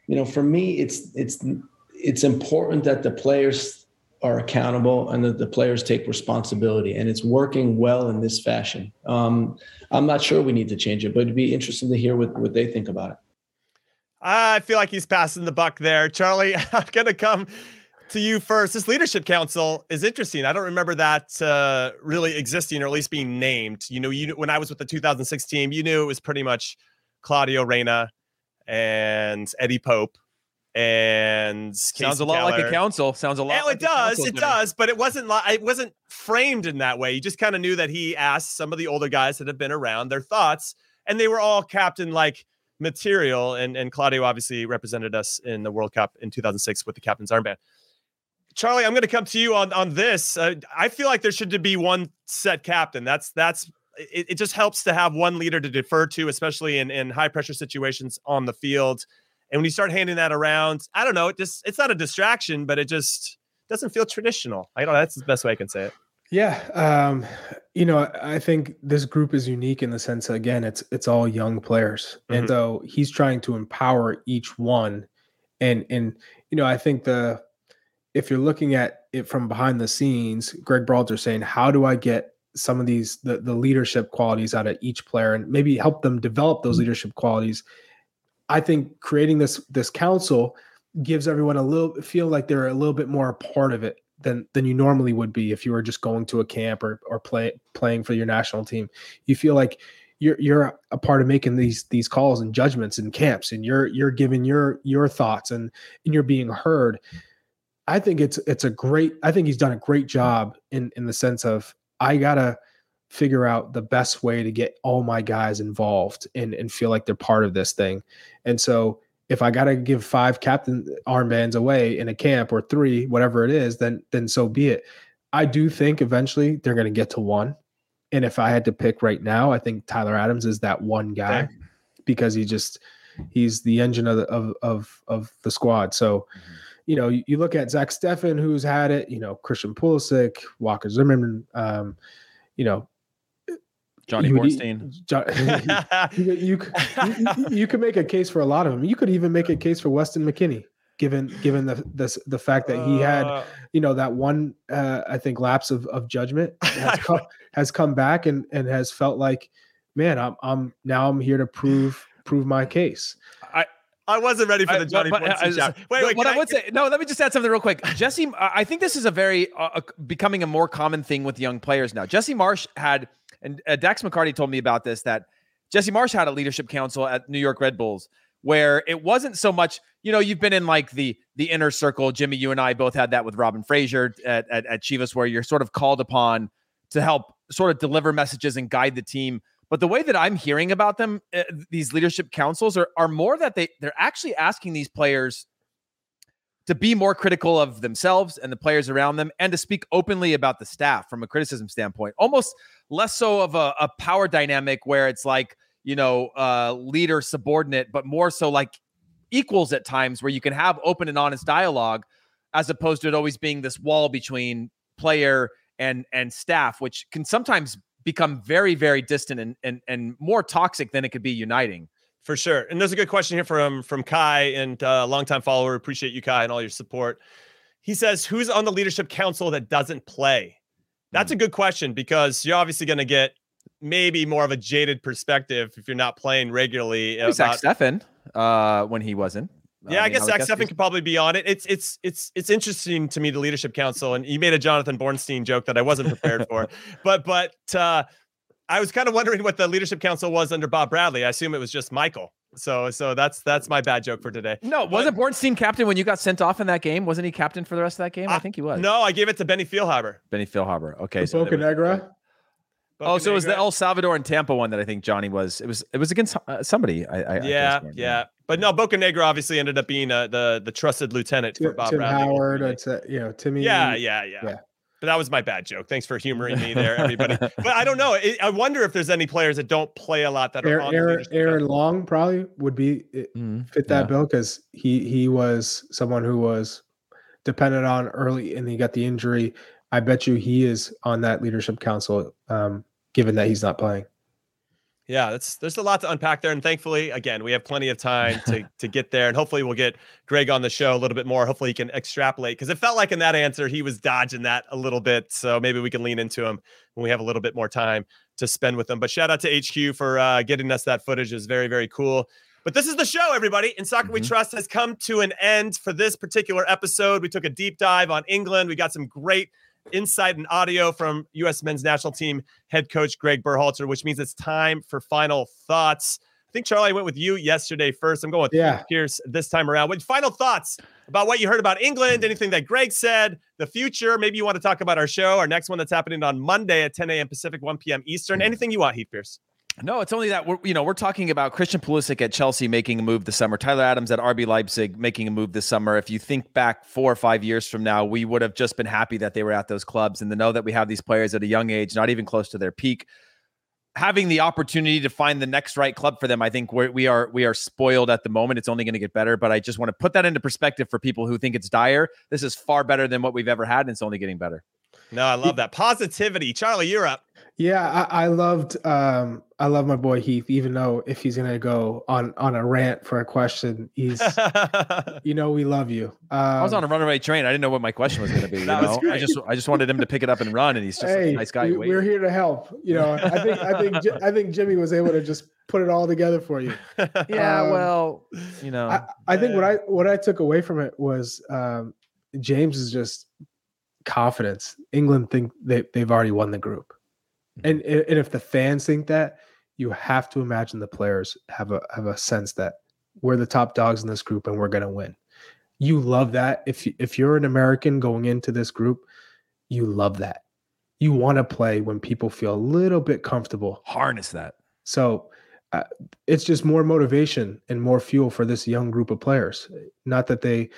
you know for me it's it's it's important that the players are accountable and that the players take responsibility. And it's working well in this fashion. Um, I'm not sure we need to change it, but it'd be interesting to hear what, what they think about it. I feel like he's passing the buck there. Charlie, I'm going to come to you first. This leadership council is interesting. I don't remember that uh, really existing or at least being named. You know, you when I was with the 2006 team, you knew it was pretty much Claudio Reyna and Eddie Pope and sounds a lot Keller. like a council. Sounds a lot. Yeah, like it does. It does, but it wasn't like it wasn't framed in that way. You just kind of knew that he asked some of the older guys that have been around their thoughts, and they were all captain like material. And and Claudio obviously represented us in the World Cup in 2006 with the captain's armband. Charlie, I'm going to come to you on on this. Uh, I feel like there should be one set captain. That's that's it, it just helps to have one leader to defer to, especially in in high pressure situations on the field. And when you start handing that around, I don't know, it just it's not a distraction, but it just doesn't feel traditional. I don't know. That's the best way I can say it. Yeah, um, you know, I think this group is unique in the sense again, it's it's all young players, mm-hmm. and so he's trying to empower each one, and and you know, I think the if you're looking at it from behind the scenes, Greg Berhalter saying, how do I get some of these the the leadership qualities out of each player, and maybe help them develop those leadership qualities I think creating this this council gives everyone a little feel like they're a little bit more a part of it than than you normally would be if you were just going to a camp or or play playing for your national team. You feel like you're you're a part of making these these calls and judgments in camps and you're you're giving your your thoughts and and you're being heard. I think it's it's a great I think he's done a great job in in the sense of I got to figure out the best way to get all my guys involved and, and feel like they're part of this thing. And so if I got to give five captain armbands away in a camp or three, whatever it is, then then so be it. I do think eventually they're going to get to one. And if I had to pick right now, I think Tyler Adams is that one guy because he just he's the engine of the, of of of the squad. So, mm-hmm. you know, you, you, look at Zach Steffen, who's had it. You know, Christian Pulisic, Walker Zimmerman. Um, you know, Johnny you, Bornstein. You, you, you, you, could make a case for a lot of them. You could even make a case for Weston McKennie, given given the the, the fact that he had, uh. you know, that one uh, I think lapse of, of judgment has come, has come back and and has felt like, man, I'm I'm now I'm here to prove prove my case. I I wasn't ready for the Johnny but, but, Wait, wait. What I, I would say, no, let me just add something real quick. Jesse, I think this is a very uh, becoming a more common thing with young players now. Jesse Marsch had, and uh, Dax McCarty told me about this that Jesse Marsch had a leadership council at New York Red Bulls where it wasn't so much, you know, you've been in like the the inner circle. Jimmy, you and I both had that with Robin Fraser at, at, at Chivas, where you're sort of called upon to help sort of deliver messages and guide the team. But the way that I'm hearing about them, uh, these leadership councils are are more that they they're actually asking these players to be more critical of themselves and the players around them and to speak openly about the staff from a criticism standpoint. Almost less so of a, a power dynamic where it's like, you know, uh, leader subordinate, but more so like equals at times where you can have open and honest dialogue as opposed to it always being this wall between player and and staff, which can sometimes become very, very distant and and, and more toxic than it could be uniting. For sure. And there's a good question here from from Kai and uh, longtime follower. Appreciate you, Kai, and all your support. He says, "Who's on the leadership council that doesn't play?" That's a good question because you're obviously going to get maybe more of a jaded perspective if you're not playing regularly. Zach Steffen, uh, when he wasn't. Yeah, I, I guess Zach Steffen could probably be on it. It's it's it's it's interesting to me the leadership council, and you made a Jonathan Bornstein joke that I wasn't prepared for, but but uh, I was kind of wondering what the leadership council was under Bob Bradley. I assume it was just Michael. So so that's that's my bad joke for today. No, wasn't Bornstein captain when you got sent off in that game? Wasn't he captain for the rest of that game? I, I think he was. No, I gave it to Benny Feilhaber. Benny Feilhaber. Okay. So Bocanegra. Oh, so it was the El Salvador and Tampa one that I think Johnny was. It was it was against uh, somebody. I, I yeah I yeah, but no, Bocanegra obviously ended up being uh, the the trusted lieutenant Tim, for Bob Tim Bradley. Howard. It's a, you know Timmy. Yeah, yeah, yeah, yeah. But that was my bad joke. Thanks for humoring me there, everybody. but I don't know. I wonder if there's any players that don't play a lot that are on Aaron, Aaron Long probably would be mm, fit that yeah. bill because he he was someone who was dependent on early and he got the injury. I bet you he is on that leadership council. Um, given that he's not playing. Yeah, that's there's a lot to unpack there, and thankfully, again, we have plenty of time to to get there, and hopefully, we'll get Greg on the show a little bit more. Hopefully, he can extrapolate because it felt like in that answer he was dodging that a little bit. So maybe we can lean into him when we have a little bit more time to spend with him. But shout out to HQ for uh, getting us that footage; is very very cool. But this is the show, everybody. In Soccer mm-hmm. We Trust has come to an end for this particular episode. We took a deep dive on England. We got some great insight and audio from U.S. men's national team head coach Greg Berhalter, which means it's time for final thoughts. I think Charlie I went with you yesterday first. I'm going with yeah. Pearce this time around. What final thoughts about what you heard about England? Anything that Greg said, the future? Maybe you want to talk about our show, our next one that's happening on Monday at 10 a.m. Pacific, 1 p.m. Eastern. Mm. Anything you want, Heath Pearce. No, it's only that we're you know we're talking about Christian Pulisic at Chelsea making a move this summer, Tyler Adams at RB Leipzig making a move this summer. If you think back four or five years from now, we would have just been happy that they were at those clubs and to know that we have these players at a young age, not even close to their peak, having the opportunity to find the next right club for them. I think we're, we are we are spoiled at the moment. It's only going to get better, but I just want to put that into perspective for people who think it's dire. This is far better than what we've ever had, and it's only getting better. No, I love that positivity, Charlie. You're up. Yeah, I, I, loved um I love my boy Heath, even though if he's gonna go on on a rant for a question, he's you know we love you. Um, I was on a runaway train. I didn't know what my question was gonna be. You know? I just I just wanted him to pick it up and run, and he's just hey, a nice guy. We, are here to help. You know, I think I think I think Jimmy was able to just put it all together for you. yeah, um, well, you know, I, I, think what I what I took away from it was um James is just confidence. England think they they've already won the group and and if the fans think that, you have to imagine the players have a have a sense that we're the top dogs in this group and we're going to win. You love that. If if you're an American going into this group, you love that. You want to play when people feel a little bit comfortable. Harness that. So uh, it's just more motivation and more fuel for this young group of players. Not that they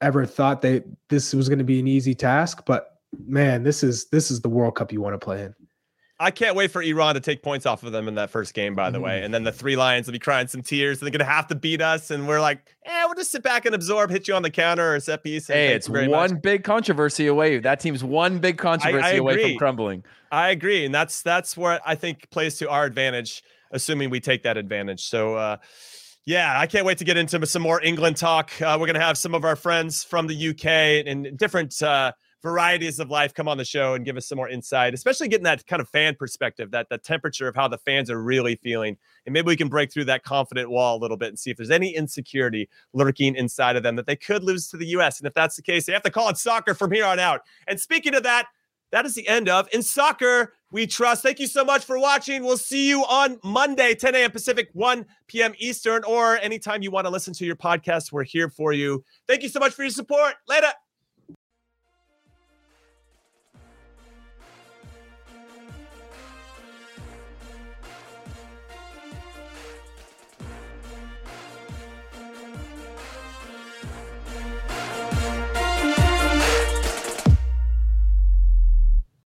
ever thought they this was going to be an easy task, but man, this is this is the World Cup you want to play in. I can't wait for Iran to take points off of them in that first game, by the mm. way. And then the three lions will be crying some tears. And they're going to have to beat us. And we're like, eh, we'll just sit back and absorb, hit you on the counter or set piece. Hey, it's one much. big controversy away. That team's one big controversy I, I away from crumbling. I agree. And that's that's where I think plays to our advantage, assuming we take that advantage. So, uh, yeah, I can't wait to get into some more England talk. Uh, we're going to have some of our friends from the UK and different. Uh, varieties of life come on the show and give us some more insight, especially getting that kind of fan perspective, that the temperature of how the fans are really feeling. And maybe we can break through that confident wall a little bit and see if there's any insecurity lurking inside of them that they could lose to the US. And if that's the case, they have to call it soccer from here on out. And speaking of that, that is the end of In Soccer We Trust. Thank you so much for watching. We'll see you on Monday, 10 a.m. Pacific, 1 p.m. Eastern, or anytime you want to listen to your podcast. We're here for you. Thank you so much for your support. Later.